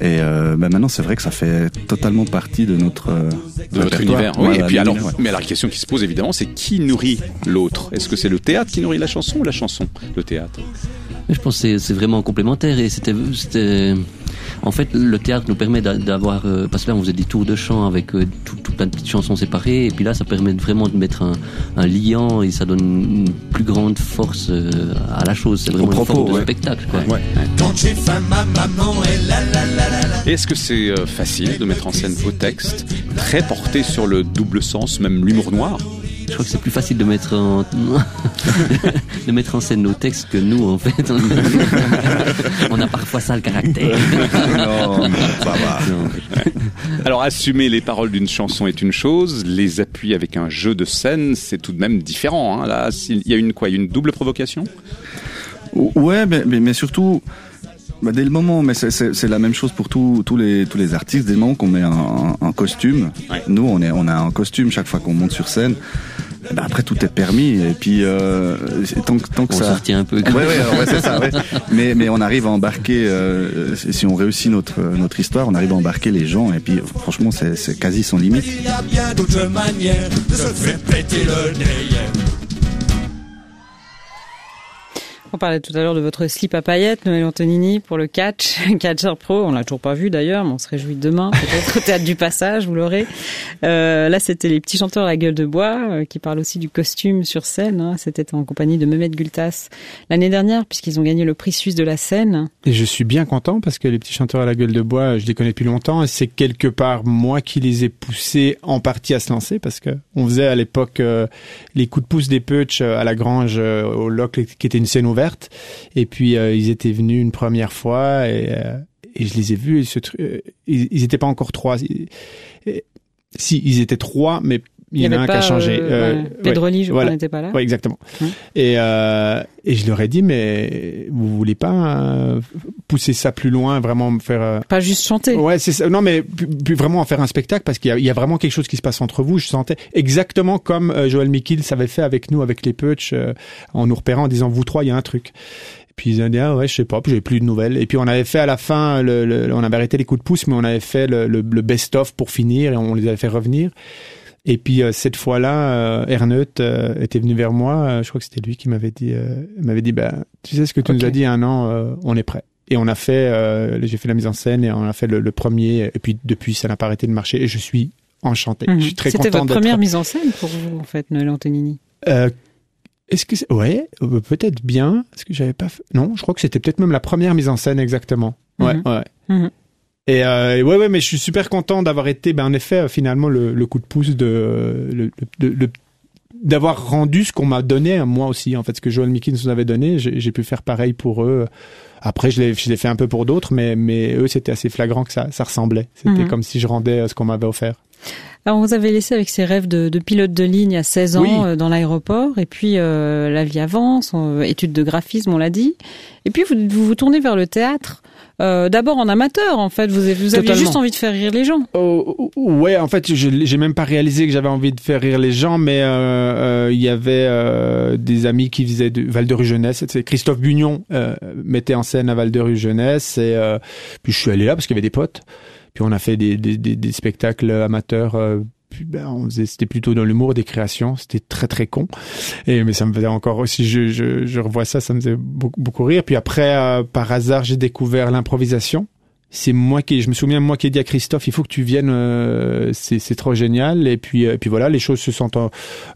Et euh, ben maintenant, c'est vrai que ça fait totalement partie de notre, euh, de répertoire. univers. Oui, Voilà, et puis alors, ouais. mais alors la question qui se pose évidemment, c'est qui nourrit l'autre? Est-ce que c'est le théâtre qui nourrit la chanson ou la chanson le théâtre? Mais je pense que c'est- vraiment complémentaire et c'était en fait le théâtre nous permet d'a- d'avoir euh, parce que là on faisait des tours de chant avec euh, tout, tout plein de petites chansons séparées et puis là ça permet vraiment de mettre un, un liant et ça donne une plus grande force euh, à la chose. C'est vraiment Au une forme de spectacle quoi. Ouais. Et Est-ce que c'est euh, facile de mettre en scène vos textes très portés sur le double sens, même l'humour noir? Je crois que c'est plus facile de mettre en de mettre en scène nos textes que nous en fait on a parfois ça le caractère Non, ça va. Alors assumer les paroles d'une chanson est une chose, les appuyer avec un jeu de scène, c'est tout de même différent. Hein. Là, il y a une quoi, une double provocation? Ouais, mais, mais, mais surtout, bah, dès le moment, mais c'est- c'est c'est la même chose pour tous tous les tous les artistes. Dès le moment qu'on met un, un- un costume, Ouais. nous on est on a un costume chaque fois qu'on monte sur scène. eh ben, après tout est permis et puis euh, tant que tant que on ça. un peu Ouais, ouais, ouais, c'est ça. Ouais. Mais mais on arrive à embarquer. euh, si si on réussit notre notre histoire, on arrive à embarquer les gens et puis franchement c'est c'est quasi sans limite. Il y a bien d'autres manières de se faire péter le nez. On parlait tout à l'heure de votre slip à paillettes, Noël Antonini, pour le catch, catcher pro. On l'a toujours pas vu d'ailleurs, mais on se réjouit demain, peut-être au théâtre du passage, vous l'aurez. Euh, là, c'était les petits chanteurs à la gueule de bois, euh, qui parlent aussi du costume sur scène. hein. C'était en compagnie de Mehmet Gultas l'année dernière, puisqu'ils ont gagné le prix suisse de la scène. Et je suis bien content parce que les petits chanteurs à la gueule de bois, je les connais depuis longtemps et c'est quelque part moi qui les ai poussés en partie à se lancer parce que on faisait à l'époque euh, les coups de pouce des Putsch à la Grange au Loc qui était une scène ouverte et puis euh, ils étaient venus une première fois et, euh, je les ai vus euh, ils, ils étaient pas encore trois. Si ils étaient trois mais il y, en a un qui a changé euh, Euh, ouais. Pedroli, je voilà. crois, n'était pas là. Ouais, exactement. Hum. Et, euh, et je leur ai dit, mais vous voulez pas euh, pousser ça plus loin, vraiment me faire. euh, Pas juste chanter. Ouais, c'est ça. Non, mais puis, vraiment en faire un spectacle parce qu'il y, a- il y a vraiment quelque chose qui se passe entre vous. Je sentais exactement comme euh, Joël Mikil s'avait fait avec nous, avec les euh, en nous repérant, en disant vous trois, il y a un truc. Puis ils ont dit ah ouais, je sais pas, puis j'avais plus de nouvelles. Et puis on avait fait à la fin, le, le- on avait arrêté les coups de pouce, mais on avait fait le, le, le best-of pour finir et on les avait fait revenir. Et puis euh, cette fois-là, euh, Erneut euh, était venu vers moi. je crois que c'était lui qui m'avait dit, m'avait dit, bah, tu sais ce que tu nous as dit un an, on est prêt. Et on a fait, j'ai fait la mise en scène et on a fait le, le premier. Et puis depuis, ça n'a pas arrêté de marcher. Et je suis enchanté. Mhm. Je suis très C'était content votre d'être. première mise en scène pour vous, en fait, Noël Antonini? Euh, est-ce que c'est... ouais, peut-être bien. Est-ce que j'avais pas fait... Non, je crois que c'était peut-être même la première mise en scène exactement. Ouais, Mhm. ouais. Mhm. Et euh, et ouais, ouais, mais je suis super content d'avoir été, ben en effet, finalement le, le coup de pouce de, le, de- le- d'avoir rendu ce qu'on m'a donné à moi aussi. En fait, ce que Joel Mickens nous avait donné, j'ai, pu faire pareil pour eux. Après, je l'ai, je l'ai fait un peu pour d'autres, mais mais eux, c'était assez flagrant que ça, ça ressemblait. C'était Mhm. comme si je rendais euh, ce qu'on m'avait offert. Alors, on vous avait laissé avec ces rêves de, de pilote de ligne à 16 ans Oui. euh, dans l'aéroport, et puis euh, la vie avance, études de graphisme, on l'a dit, et puis vous vous, vous tournez vers le théâtre. Euh, D'abord en amateur, en fait, vous, aviez Totalement. juste envie de faire rire les gens. Oh, ouais, en fait, j'ai même pas réalisé que j'avais envie de faire rire les gens, mais euh, euh, il y avait des amis qui faisaient de Val de Rue Jeunesse. Christophe Bugnon mettait en scène à Val de Rue Jeunesse, et puis je suis allé là parce qu'il y avait des potes. Puis on a fait des, des, des, des spectacles amateurs. Ben, c'était plutôt dans l'humour, des créations. C'était très très con. Et mais ça me faisait encore si je, je, je revois ça, ça me faisait beaucoup, beaucoup rire. Puis après, euh, par hasard, j'ai découvert l'improvisation. C'est moi qui, je me souviens moi qui ai dit à Christophe, il faut que tu viennes, euh, c'est trop génial. Et puis euh, et puis voilà, les choses se sont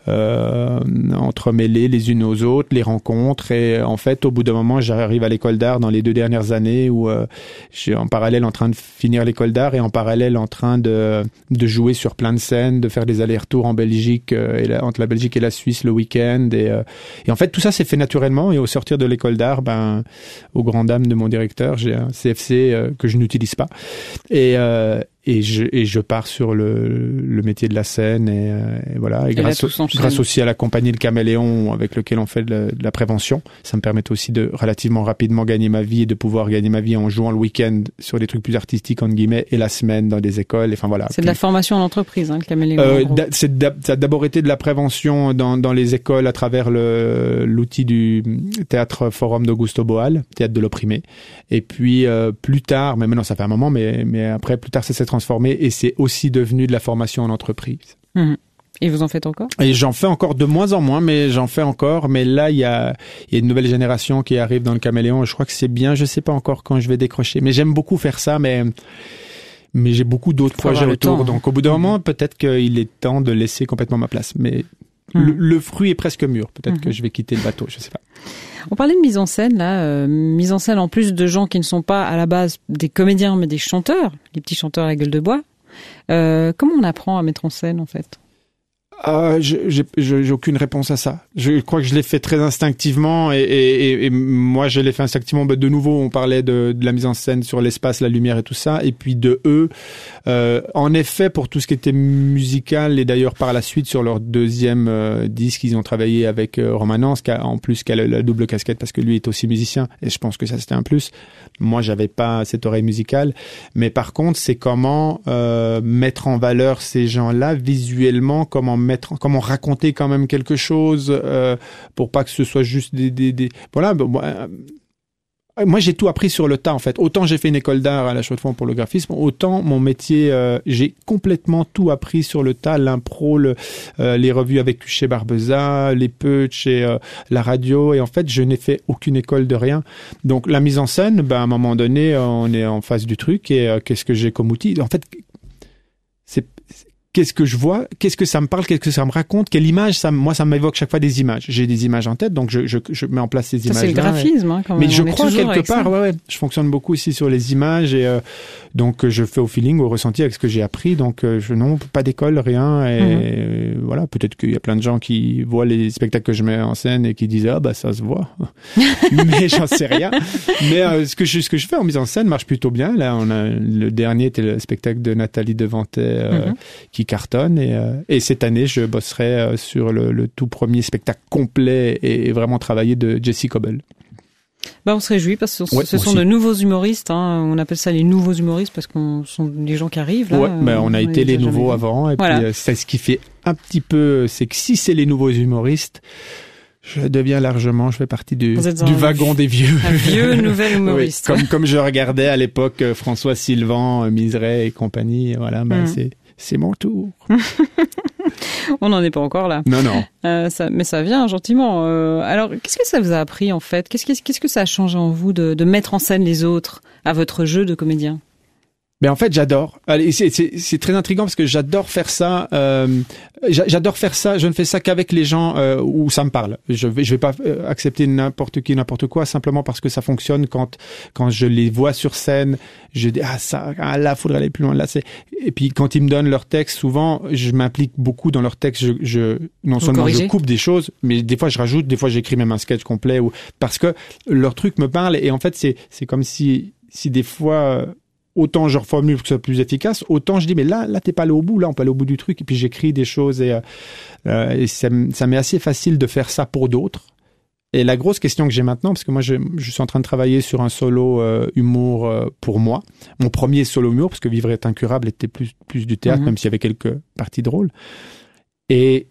euh, entremêlées les unes aux autres, les rencontres. Et en fait, au bout d'un moment, j'arrive à l'école d'art dans les deux dernières années où euh, j'ai en parallèle en train de finir l'école d'art et en parallèle en train de de jouer sur plein de scènes, de faire des allers-retours en Belgique euh, et entre la Belgique et la Suisse le week-end. Et, euh, et en fait, tout ça s'est fait naturellement. Et au sortir de l'école d'art, ben au grand dam de mon directeur, j'ai un CFC euh, que je n'utilise pas. Et, euh, et, je, et je pars sur le, le métier de la scène. Et, euh, et voilà. Et, grâce, au- grâce aussi à la compagnie Le Caméléon avec lequel on fait de la, de la prévention, ça me permet aussi de relativement rapidement gagner ma vie et de pouvoir gagner ma vie en jouant le week-end sur des trucs plus artistiques, entre guillemets, et la semaine dans des écoles. Enfin voilà. C'est de la formation en entreprise, hein, le caméléon. euh, en c'est ça a d'abord été de la prévention dans, dans les écoles à travers le l'outil du théâtre forum d'Augusto Boal, théâtre de l'opprimé. Et puis euh, plus tard, mais maintenant ça fait un moment, mais mais après plus tard ça s'est transformé et c'est aussi devenu de la formation en entreprise. Et vous en faites encore? Et j'en fais encore de moins en moins, mais j'en fais encore. Mais là, il y a, il y a une nouvelle génération qui arrive dans le caméléon. et Je crois que c'est bien. Je sais pas encore quand je vais décrocher, mais j'aime beaucoup faire ça. Mais mais j'ai beaucoup d'autres projets autour. temps, hein. Donc au bout d'un moment, peut-être qu'il est temps de laisser complètement ma place. Mais Mhm. le, le fruit est presque mûr. Peut-être que je vais quitter le bateau. Je sais pas. On parlait de mise en scène, là, euh, mise en scène en plus de gens qui ne sont pas à la base des comédiens, mais des chanteurs, les petits chanteurs à la gueule de bois. Euh, comment on apprend à mettre en scène, en fait? Je- j'ai aucune réponse à ça. Je crois que je l'ai fait très instinctivement et, et, et- moi je l'ai fait instinctivement. Bah, de nouveau, on parlait de, de la mise en scène sur l'espace, la lumière et tout ça. Et puis de eux, euh, en effet, pour tout ce qui était musical et d'ailleurs par la suite sur leur deuxième euh, disque, ils ont travaillé avec euh, Romanence, qui a, en plus qui a la, la double casquette parce que lui est aussi musicien. Et je pense que ça c'était un plus. Moi, j'avais pas cette oreille musicale, mais par contre, c'est comment euh, mettre en valeur ces gens-là visuellement, comment comment raconter quand même quelque chose euh, pour pas que ce soit juste des, des, voilà. euh, moi, j'ai tout appris sur le tas, en fait. Autant j'ai fait une école d'art à la Chaux-de-Fonds pour le graphisme, autant mon métier, euh, j'ai complètement tout appris sur le tas, l'impro, le, les revues avec chez Barbeza, les Putsch et la radio. Et en fait, je n'ai fait aucune école de rien. Donc, la mise en scène, ben, à un moment donné, on est en face du truc et qu'est-ce que j'ai comme outil? En fait, c'est qu'est-ce que je vois, qu'est-ce que ça me parle, qu'est-ce que ça me raconte, quelle image, ça, moi ça m'évoque chaque fois des images. J'ai des images en tête, donc je, je, je mets en place ces images. c'est le graphisme, hein, quand Mais même. je On est crois quelque part, ouais, ouais, je fonctionne beaucoup aussi sur les images et euh, donc euh, je fais au feeling, au ressenti avec ce que j'ai appris. Donc euh, je non, pas d'école, rien. Et Mhm. euh, voilà, peut-être qu'il y a plein de gens qui voient les spectacles que je mets en scène et qui disent ah bah ça se voit. Mais j'en sais rien. Mais euh, ce que je ce que je fais en mise en scène marche plutôt bien. Là, on a le dernier était le spectacle de Nathalie Devantet euh, Mhm. qui cartonne et, euh, et cette année je bosserai euh, sur le, le tout premier spectacle complet et, vraiment travaillé de Jessie Coble. Bah, on se réjouit parce que ce, Ouais, ce sont aussi. de nouveaux humoristes. Hein. On appelle ça les nouveaux humoristes parce qu'on sont des gens qui arrivent. Là, ouais, on a été les nouveaux avant et Voilà. puis euh, c'est ce qui fait un petit peu, c'est que si c'est les nouveaux humoristes, je deviens largement, je fais partie du, wagon des vieux. Un vieux nouvel Oui, humoriste. comme comme je regardais à l'époque François Sylvain, Miseret et compagnie, voilà, ben Mhm. c'est c'est mon tour. On n'en est pas encore là. Non non. Euh, ça, mais ça vient gentiment. Euh, alors, qu'est-ce que ça vous a appris en fait? Qu'est-ce qu'est-ce qu'est-ce que ça a changé en vous de, de mettre en scène les autres à votre jeu de comédien? Mais en fait, j'adore. Allez, c'est- très intriguant parce que j'adore faire ça. euh, j'a- j'adore faire ça. Je ne fais ça qu'avec les gens euh, où ça me parle. Je vais, je vais pas euh, accepter n'importe qui, n'importe quoi, simplement parce que ça fonctionne quand quand je les vois sur scène. Je dis ah ça, ah là, faudrait aller plus loin. Là, c'est. Et puis quand ils me donnent leur texte, souvent, je m'implique beaucoup dans leur texte. Je, je non Vous seulement je coupe des choses, mais des fois je rajoute, des fois j'écris même un sketch complet ou parce que leur truc me parle et en fait c'est c'est comme si si des fois euh, autant je reformule pour que ce soit plus efficace, autant je dis mais là là t'es pas allé au bout, là on peut aller au bout du truc et puis j'écris des choses et, euh, euh, et ça, m'est assez facile de faire ça pour d'autres. Et la grosse question que j'ai maintenant, parce que moi je, je suis en train de travailler sur un solo euh, humour euh, pour moi, mon premier solo humour, parce que Vivre est incurable était plus plus du théâtre, Mhm. même s'il y avait quelques parties drôles. Et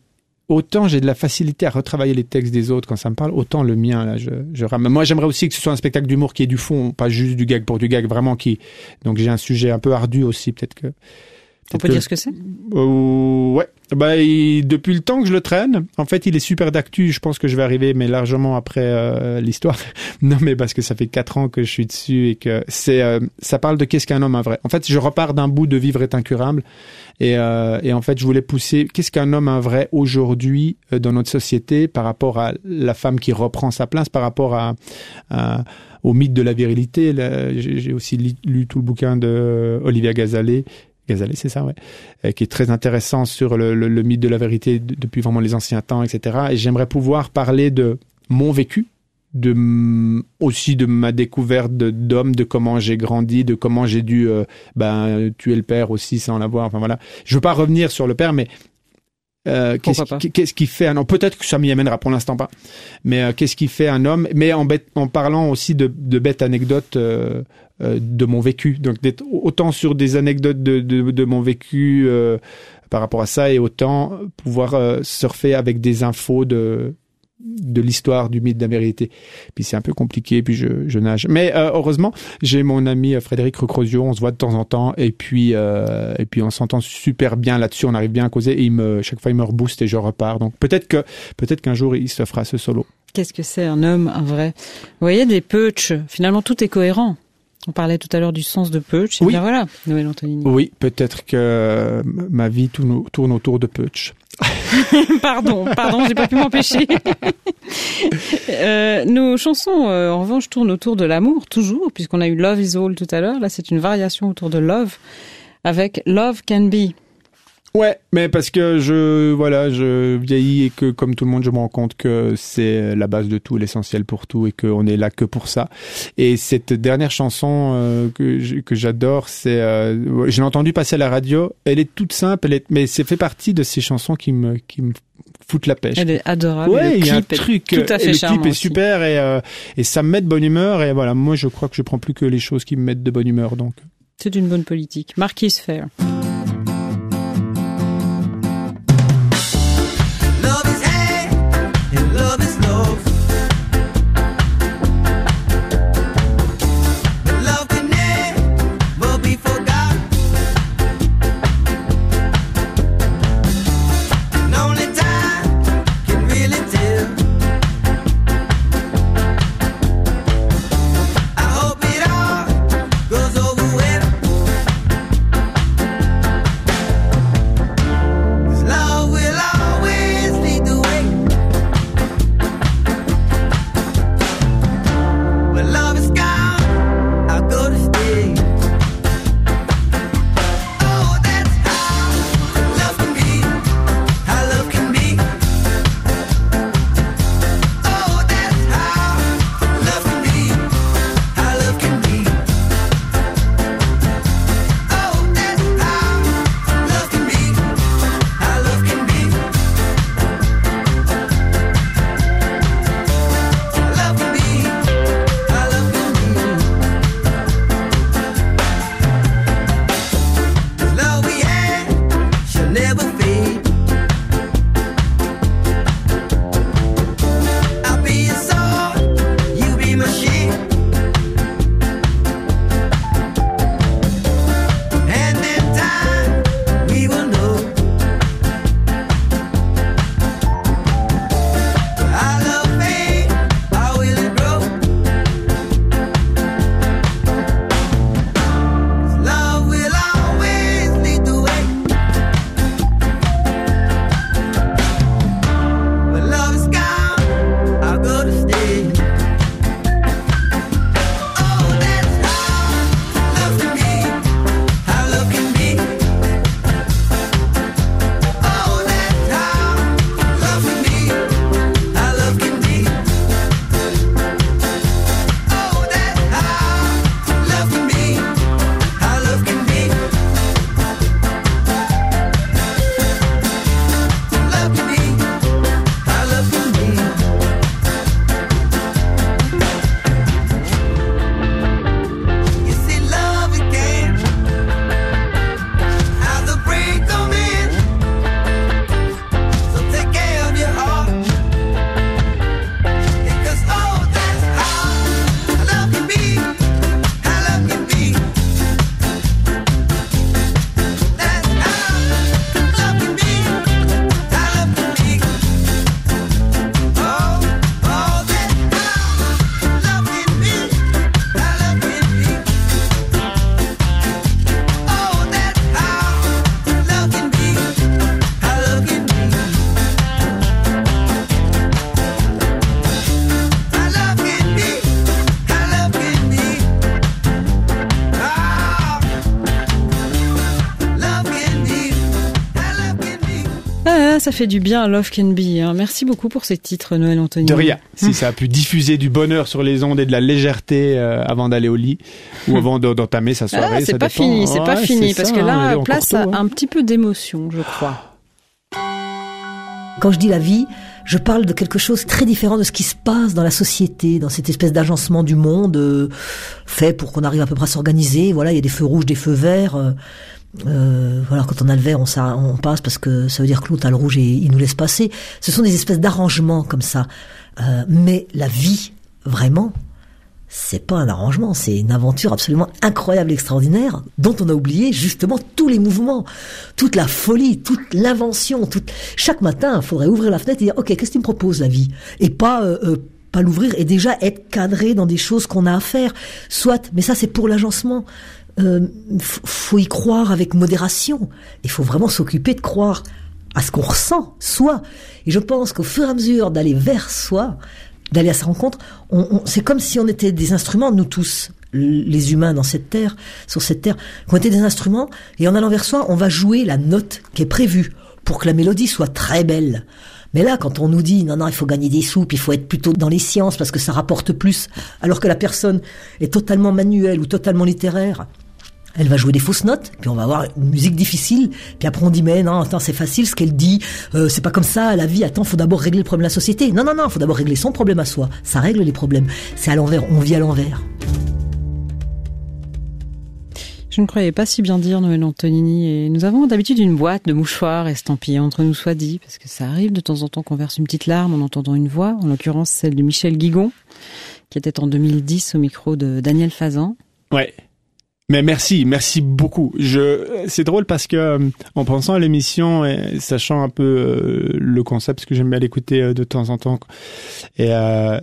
autant j'ai de la facilité à retravailler les textes des autres quand ça me parle, autant le mien là, je, je. Moi j'aimerais aussi que ce soit un spectacle d'humour qui ait du fond, pas juste du gag pour du gag, vraiment qui. Donc j'ai un sujet un peu ardu aussi, peut-être que. On peut que- dire ce que c'est Euh, ouais. Bah, il- depuis le temps que je le traîne, en fait, il est super d'actu. Je pense que je vais arriver, mais largement après euh, l'histoire. non, mais parce que ça fait quatre ans que je suis dessus et que c'est, euh, ça parle de qu'est-ce qu'un homme un vrai. En fait, je repars d'un bout de vivre est incurable. Et, euh, et en fait, je voulais pousser qu'est-ce qu'un homme un vrai aujourd'hui dans notre société par rapport à la femme qui reprend sa place, par rapport à, à- au mythe de la virilité. J'ai aussi lu tout le bouquin de Olivia Gazalet. C'est ça, ouais, euh, qui est très intéressant sur le, le- le mythe de la vérité depuis vraiment les anciens temps, etc. Et j'aimerais pouvoir parler de mon vécu, de aussi de ma découverte d'homme, de comment j'ai grandi, de comment j'ai dû euh, ben, tuer le père aussi sans l'avoir. Enfin voilà, je veux pas revenir sur le père, mais euh, qu'est-ce qui, fait un homme? Peut-être que ça m'y amènera pour l'instant pas, mais euh, qu'est-ce qui fait un homme? Mais en, bête- en parlant aussi de, de bêtes anecdotes de mon vécu, donc d'être autant sur des anecdotes de, de, de mon vécu euh, par rapport à ça, et autant pouvoir euh, surfer avec des infos de de l'histoire du mythe de la vérité. Puis c'est un peu compliqué, puis je, je nage. Mais euh, heureusement, j'ai mon ami euh, Frédéric Recrosio, on se voit de temps en temps, et puis euh, et puis on s'entend super bien là-dessus, on arrive bien à causer, et il me chaque fois il me rebooste et je repars. Donc peut-être que peut-être qu'un jour il se fera ce solo. Qu'est-ce que c'est un homme, un vrai? Vous voyez, des peuches, finalement tout est cohérent. On parlait tout à l'heure du sens de peuch. Et Oui. bien voilà, Noël Antonini. Oui, peut-être que euh, ma vie tourne, autour de Putsch. pardon, pardon, j'ai pas pu m'empêcher. Euh, nos chansons, euh, en revanche, tournent autour de l'amour, toujours, puisqu'on a eu Love is All tout à l'heure. Là, c'est une variation autour de Love, avec Love Can Be. Ouais, mais parce que je voilà, je vieillis et que comme tout le monde, je me rends compte que c'est la base de tout, l'essentiel pour tout, et qu'on est là que pour ça. Et cette dernière chanson euh, que j'adore, c'est euh, je l'ai entendue passer à la radio. Elle est toute simple, elle est, mais c'est fait partie de ces chansons qui me qui me foutent la pêche. Elle est adorable. Ouais, le il y a un truc. tout à et fait le charmant clip est aussi. super et euh, et ça me met de bonne humeur. Et voilà, moi je crois que je prends plus que les choses qui me mettent de bonne humeur. Donc. C'est une bonne politique. Marquise Fair. Ça fait du bien, Love Can Be. hein. Merci beaucoup pour ces titres, Noël Anthony. De rien. Si ça a pu diffuser du bonheur sur les ondes et de la légèreté euh, avant d'aller au lit ou avant de- d'entamer sa soirée. Ah, c'est ça pas dépend. fini, c'est pas fini, c'est parce ça, que là, place tôt, à hein. un petit peu d'émotion, je crois. Quand je dis la vie, je parle de quelque chose très différent de ce qui se passe dans la société, dans cette espèce d'agencement du monde euh, fait pour qu'on arrive à peu près à s'organiser. Voilà, il y a des feux rouges, des feux verts. euh, euh, voilà, quand on a le vert, on, on passe parce que ça veut dire que l'autre a le rouge et il nous laisse passer. Ce sont des espèces d'arrangements comme ça. Euh, mais la vie, vraiment, c'est pas un arrangement, c'est une aventure absolument incroyable, extraordinaire, dont on a oublié justement tous les mouvements, toute la folie, toute l'invention. Toute... Chaque matin, il faudrait ouvrir la fenêtre et dire ok, qu'est-ce que tu me proposes la vie? Et pas euh, euh, pas l'ouvrir et déjà être cadré dans des choses qu'on a à faire. Soit, mais ça c'est pour l'agencement. Euh, faut y croire avec modération. Il faut vraiment s'occuper de croire à ce qu'on ressent, soi. Et je pense qu'au fur et à mesure d'aller vers soi, d'aller à sa rencontre, on, on- c'est comme si on était des instruments, nous tous, les humains dans cette terre, sur cette terre, qu'on était des instruments, et en allant vers soi, on va jouer la note qui est prévue pour que la mélodie soit très belle. Mais là, quand on nous dit non, non, il faut gagner des sous, puis il faut être plutôt dans les sciences parce que ça rapporte plus, alors que la personne est totalement manuelle ou totalement littéraire, elle va jouer des fausses notes, puis on va avoir une musique difficile, puis après on dit mais non, attends, c'est facile ce qu'elle dit, euh, c'est pas comme ça, la vie, attends, faut d'abord régler le problème de la société. Non, non, non, faut d'abord régler son problème à soi. Ça règle les problèmes. C'est à l'envers, on vit à l'envers. Je ne croyais pas si bien dire Noël Antonini et nous avons d'habitude une boîte de mouchoirs estampillés entre nous soit dit parce que ça arrive de temps en temps qu'on verse une petite larme en entendant une voix, en l'occurrence celle de Michel Guigon qui était en 2010 au micro de Daniel Fazan. Ouais. Mais merci, merci beaucoup. Je, c'est drôle parce que euh, en pensant à l'émission et sachant un peu euh, le concept, parce que j'aime bien l'écouter euh, de temps en temps, et euh,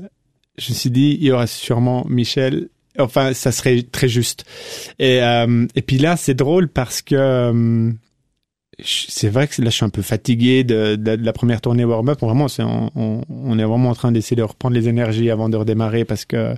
je me suis dit il y aura sûrement Michel. Enfin, ça serait très juste. Et et puis là, c'est drôle parce que c'est vrai que là, je suis un peu fatigué de, de, la première tournée warm-up. Vraiment, c'est on, on, on est vraiment en train d'essayer de reprendre les énergies avant de redémarrer parce que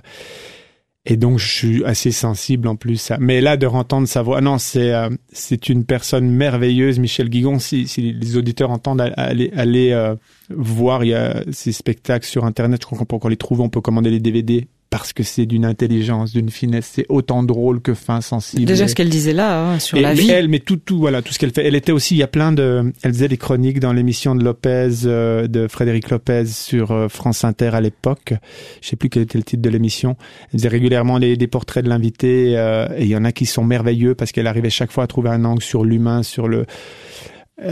et donc, je suis assez sensible en plus. à- Mais là, de entendre sa voix, non, c'est euh, c'est une personne merveilleuse, Michel Guigon. Si, si les auditeurs entendent, aller aller euh, voir, il y a ces spectacles sur Internet. Je crois qu'on peut encore les trouver. On peut commander les DVD parce que c'est d'une intelligence, d'une finesse. C'est autant drôle que fin, sensible. Déjà ce qu'elle disait là hein, sur et- la mais vie. Elle, mais tout, tout, voilà, tout ce qu'elle fait. Elle était aussi, il y a plein de, elle faisait des chroniques dans l'émission de Lopez, euh, de Frédéric Lopez sur euh, France Inter à l'époque. Je sais plus quel était le titre de l'émission. Elle faisait régulièrement les, des portraits de l'invité, euh, et il y en a qui sont merveilleux parce qu'elle arrivait chaque fois à trouver un angle sur l'humain, sur le,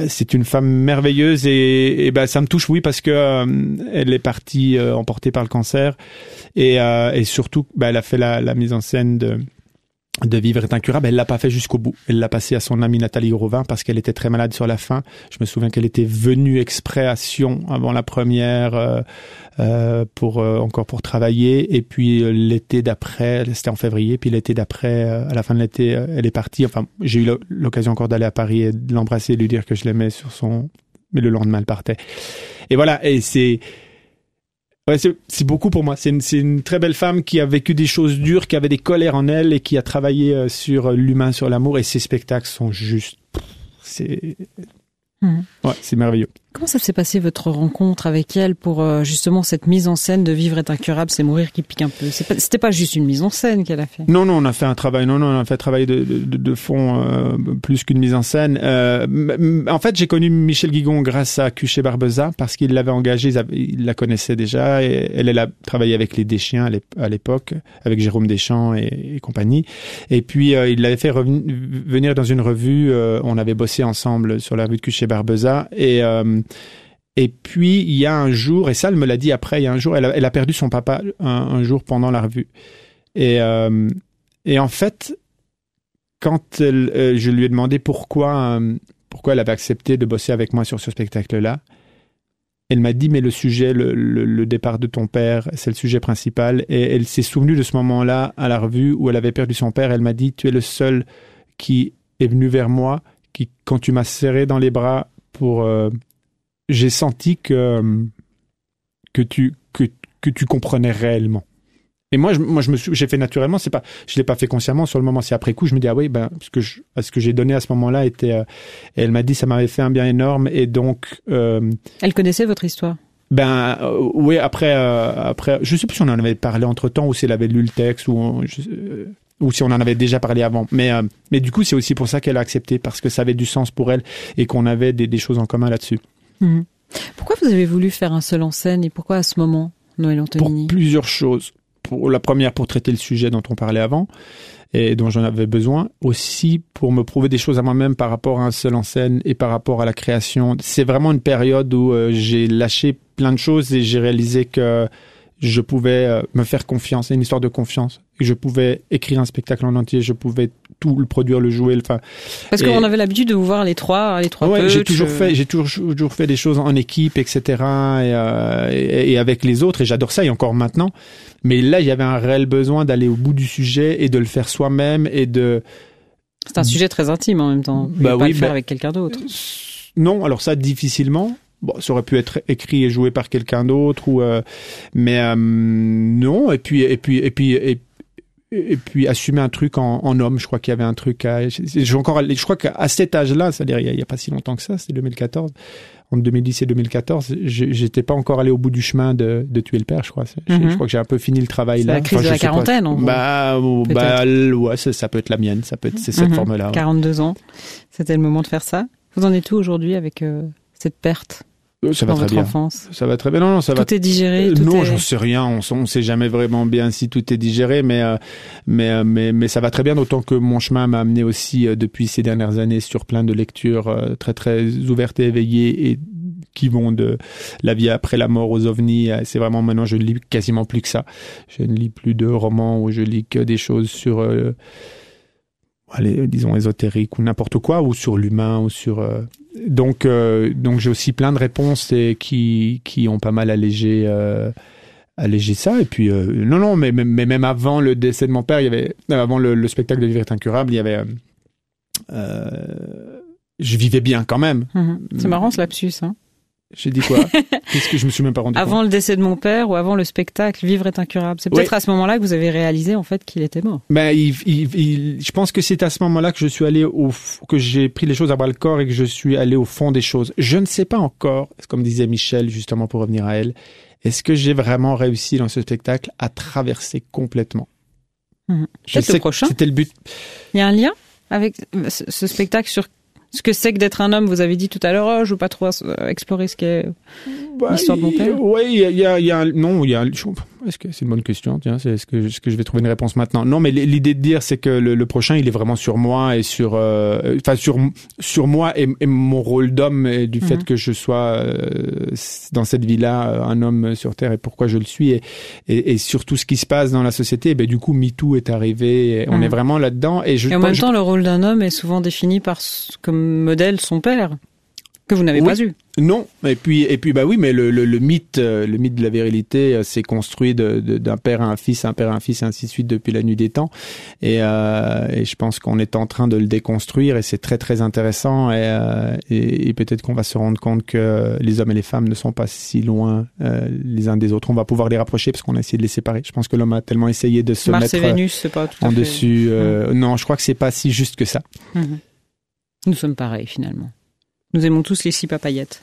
c'est une femme merveilleuse et, et ben ça me touche oui parce que euh, elle est partie euh, emportée par le cancer. Et, euh, et surtout ben, elle a fait la mise en scène de de vivre est incurable, elle l'a pas fait jusqu'au bout. Elle l'a passé à son amie Nathalie Grovin parce qu'elle était très malade sur la fin. Je me souviens qu'elle était venue exprès à Sion avant la première euh, euh, pour euh, encore pour travailler et puis euh, l'été d'après, c'était en février, puis l'été d'après, euh, à la fin de l'été, euh, elle est partie. Enfin, j'ai eu l'o- l'occasion encore d'aller à Paris et de l'embrasser lui dire que je l'aimais sur son. Mais le lendemain, elle partait. Et voilà, et c'est Ouais, c'est beaucoup pour moi. C'est une, très belle femme qui a vécu des choses dures, qui avait des colères en elle et qui a travaillé euh, sur l'humain, sur l'amour. Et ses spectacles sont juste. C'est. Ouais, c'est merveilleux. Comment ça s'est passé votre rencontre avec elle pour euh, justement cette mise en scène de vivre est incurable, c'est mourir qui pique un peu C'est pas- C'était pas juste une mise en scène qu'elle a fait. Non, non, on a fait un travail. Non, non, on a fait un travail de, de, de- fond euh, plus qu'une mise en scène. Euh, en fait, j'ai connu Michel Guigon grâce à Cuchet Barbeza parce qu'il l'avait avaient- Il la connaissait déjà. Et elle, elle a travaillé avec les Deschiens à l'ép- à l'époque, avec Jérôme Deschamps et, compagnie. Et puis euh, il l'avait fait venir dans une revue. euh, on avait bossé ensemble sur la revue de Cuchet Barbeza et euh, et puis, il y a un jour, et ça, elle me l'a dit après, il y a un jour, elle a, perdu son papa un, jour pendant la revue. Et, euh, en fait, quand euh, je lui ai demandé pourquoi, euh, pourquoi elle avait accepté de bosser avec moi sur ce spectacle-là, elle m'a dit, mais le sujet, le, le- le départ de ton père, c'est le sujet principal. Et elle s'est souvenue de ce moment-là à la revue où elle avait perdu son père. Elle m'a dit, tu es le seul qui est venu vers moi, qui, quand tu m'as serré dans les bras pour... j'ai senti que, euh, que, tu, que, que tu comprenais réellement. Et moi, je, moi, je me j'ai fait naturellement. C'est pas, je l'ai pas fait consciemment sur le moment. C'est après coup, je me dis ah oui, ben, ce que je, ce que j'ai donné à ce moment-là était. euh, et elle m'a dit ça m'avait fait un bien énorme. Et donc, euh, Elle connaissait votre histoire. ben, euh, oui, après, après, je sais plus si on en avait parlé entre temps ou si elle avait lu le texte ou. on- je- ou si on en avait déjà parlé avant. Mais, mais du coup, c'est aussi pour ça qu'elle a accepté, parce que ça avait du sens pour elle et qu'on avait des, des choses en commun là-dessus. Mhm. Pourquoi vous avez voulu faire un seul en scène et pourquoi à ce moment, Noël pour Antonini? plusieurs choses. Pour la première, pour traiter le sujet dont on parlait avant et dont j'en avais besoin. Aussi pour me prouver des choses à moi-même par rapport à un seul en scène et par rapport à la création. C'est vraiment une période où euh, j'ai lâché plein de choses et j'ai réalisé que je pouvais euh, me faire confiance. C'est une histoire de confiance. Et je pouvais écrire un spectacle en entier. Je pouvais tout le produire, le jouer. le- Enfin, Parce Et- qu'on avait l'habitude de vous voir les trois, les trois Ouais, j'ai toujours euh, fait, j'ai toujours, toujours fait des choses en équipe, etc. Et, euh, et, et avec les autres, et j'adore ça, et encore maintenant. Mais là, il y avait un réel besoin d'aller au bout du sujet et de le faire soi-même et de. C'est un sujet très intime en même temps. Vous Bah pouvez pas oui, le faire bah- avec quelqu'un d'autre. Non, alors ça difficilement. Bon, ça aurait pu être écrit et joué par quelqu'un d'autre ou, euh, mais euh, non. Et puis, et puis, et puis, et, et puis assumer un truc en, en homme. Je crois qu'il y avait un truc. À, je, je, encore, je crois qu'à cet âge-là, c'est-à-dire il y, a, pas si longtemps que ça, c'était 2014. Entre 2010 et 2014, je- j'étais pas encore allé au bout du chemin de, de tuer le père. Je crois. Je, Mhm. je crois que j'ai un peu fini le travail là. la crise de la quarantaine, en gros. Bah, ou- bah, ouais, ça, ça peut être la mienne. Ça peut être c'est cette Mhm. forme-là. ouais. 42 ans. C'était le moment de faire ça. Vous en êtes où aujourd'hui avec euh, cette perte? Ça va dans très votre bien. enfance Ça va très bien. Non, non, ça va Tout est digéré. Euh, tout non, est... j'en sais rien. On, on sait jamais vraiment bien si tout est digéré, mais euh, mais euh, mais mais ça va très bien. D'autant que mon chemin m'a amené aussi euh, depuis ces dernières années sur plein de lectures euh, très très ouvertes et éveillées et qui vont de la vie après la mort aux ovnis. Euh, C'est vraiment maintenant je ne lis quasiment plus que ça. Je ne lis plus de romans où je lis que des choses sur euh, allez, disons ésotériques ou n'importe quoi ou sur l'humain ou sur euh, donc euh, donc j'ai aussi plein de réponses et qui qui ont pas mal allégé euh, allégé ça et puis euh, non non mais, mais même avant le décès de mon père il y avait avant le, le spectacle de Vivre est incurable il y avait euh, euh, je vivais bien quand même Mhm. C'est marrant ce lapsus. Hein. j'ai dit quoi? qu'est-ce que je me suis même pas rendu compte Avant le décès de mon père ou avant le spectacle Vivre est incurable. C'est peut-être à ce moment-là que vous avez réalisé en fait qu'il était mort. Ben, il, il- il- je pense que c'est à ce moment-là que je suis allé au, que j'ai pris les choses à bras le corps et que je suis allé au fond des choses. Je ne sais pas encore, comme disait Michel, justement pour revenir à elle, est-ce que j'ai vraiment réussi dans ce spectacle à traverser complètement? Je Peut-être sais le prochain. C'était le but. Il y a un lien avec ce spectacle sur ce que c'est que d'être un homme. Vous avez dit tout à l'heure, oh, je veux pas trop euh, explorer ce qu'est. L'histoire de mon père Oui, il y a, y a- il y a non, il y a. Est-ce que c'est une bonne question? Tiens, c'est est-ce que, est-ce que je vais trouver une réponse maintenant? Non, mais l'idée de dire, c'est que le, le prochain, il est vraiment sur moi et sur, euh, enfin sur sur moi et, et mon rôle d'homme et du Mhm. fait que je sois euh, dans cette vie-là euh, un homme sur terre et pourquoi je le suis et, et, et sur tout ce qui se passe dans la société. Et ben du coup, MeToo est arrivé. Et on Mhm. est vraiment là-dedans. Et je. Et en même je- temps, le rôle d'un homme est souvent défini par ce- comme modèle son père, que vous n'avez Oui. pas eu. Non, et puis et puis bah oui, mais le, le, le mythe, euh, le mythe de la virilité, euh, s'est construit d'un père à un fils, un père à un fils, et ainsi de suite depuis la nuit des temps. Et, euh, et je pense qu'on est en train de le déconstruire, et c'est très très intéressant. Et, euh, et, et peut-être qu'on va se rendre compte que les hommes et les femmes ne sont pas si loin euh, les uns des autres. On va pouvoir les rapprocher parce qu'on a essayé de les séparer. Je pense que l'homme a tellement essayé de se Mars et mettre Vénus, c'est pas tout à en fait. dessus. euh, Non, je crois que c'est pas si juste que ça. Mhm. Nous sommes pareils finalement. Nous aimons tous les six papayettes.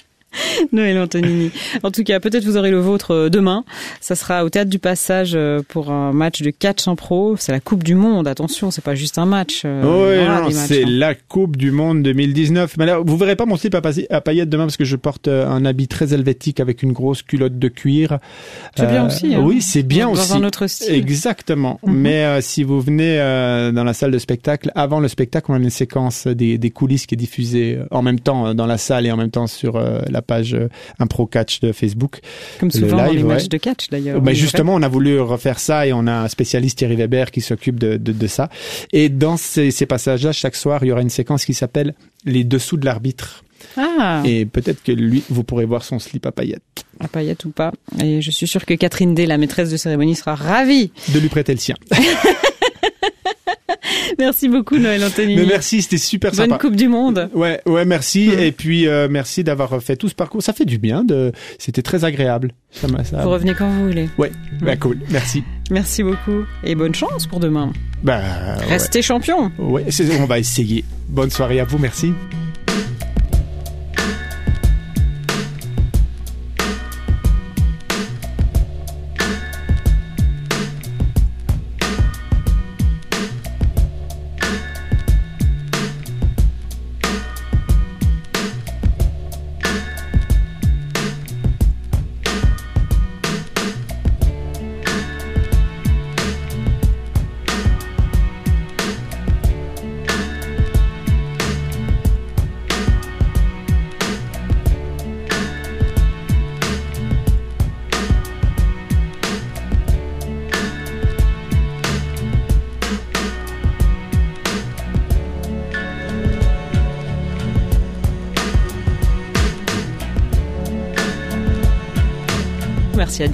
Noël Antonini. En tout cas, peut-être vous aurez le vôtre euh, demain. Ça sera au théâtre du Passage euh, pour un match de catch en pro. C'est la Coupe du Monde. Attention, c'est pas juste un match. euh, Oui, non, c'est hein. la Coupe du Monde 2019. Mais là, vous verrez pas mon slip à, paillettes demain parce que je porte un habit très helvétique avec une grosse culotte de cuir. C'est bien aussi. hein. Oui, c'est bien dans aussi. un autre style. Exactement. Mhm. Mais euh, si vous venez euh, dans la salle de spectacle, avant le spectacle, on a une séquence des, des coulisses qui est diffusée en même temps dans la salle et en même temps sur euh, la page euh, Impro Catch de Facebook. Comme le souvent dans live, les matchs ouais. de catch d'ailleurs. Bah, justement, on a voulu refaire ça et on a un spécialiste Thierry Weber qui s'occupe de, de, de ça. Et dans ces, ces passages-là, chaque soir, il y aura une séquence qui s'appelle les dessous de l'arbitre. Ah, Et peut-être que lui, vous pourrez voir son slip à paillettes. à paillettes ou pas. Et je suis sûre que Catherine Day, la maîtresse de cérémonie, sera ravie. De lui prêter le sien. Merci beaucoup, Noël Anthony. Mais merci, c'était super Bonne sympa. Coupe du Monde. Ouais, ouais, merci. Mm. Et puis euh, merci d'avoir fait tout ce parcours. Ça fait du bien. De, c'était très agréable. Ça, m'a- ça... Vous revenez quand vous voulez. Ouais, bah cool. Merci. Merci beaucoup et bonne chance pour demain. Bah, ouais. Restez champion. Ouais, c'est- on va essayer. Bonne soirée à vous. Merci.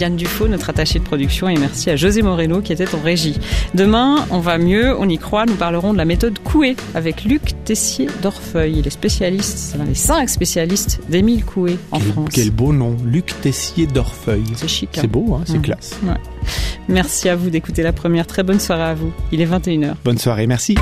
Diane Dufaux, notre attachée de production, et merci à José Moreno qui était en régie. Demain, on va mieux, on y croit, nous parlerons de la méthode Coué avec Luc Tessier d'Orfeuille. Il est spécialiste, c'est l'un des cinq spécialistes d'Émile Coué en quel, France. quel beau nom, Luc Tessier d'Orfeuille. C'est chic. hein. C'est beau, hein, c'est classe. Ouais. Merci à vous d'écouter la première. Très bonne soirée à vous. Il est 21h. Bonne soirée, merci.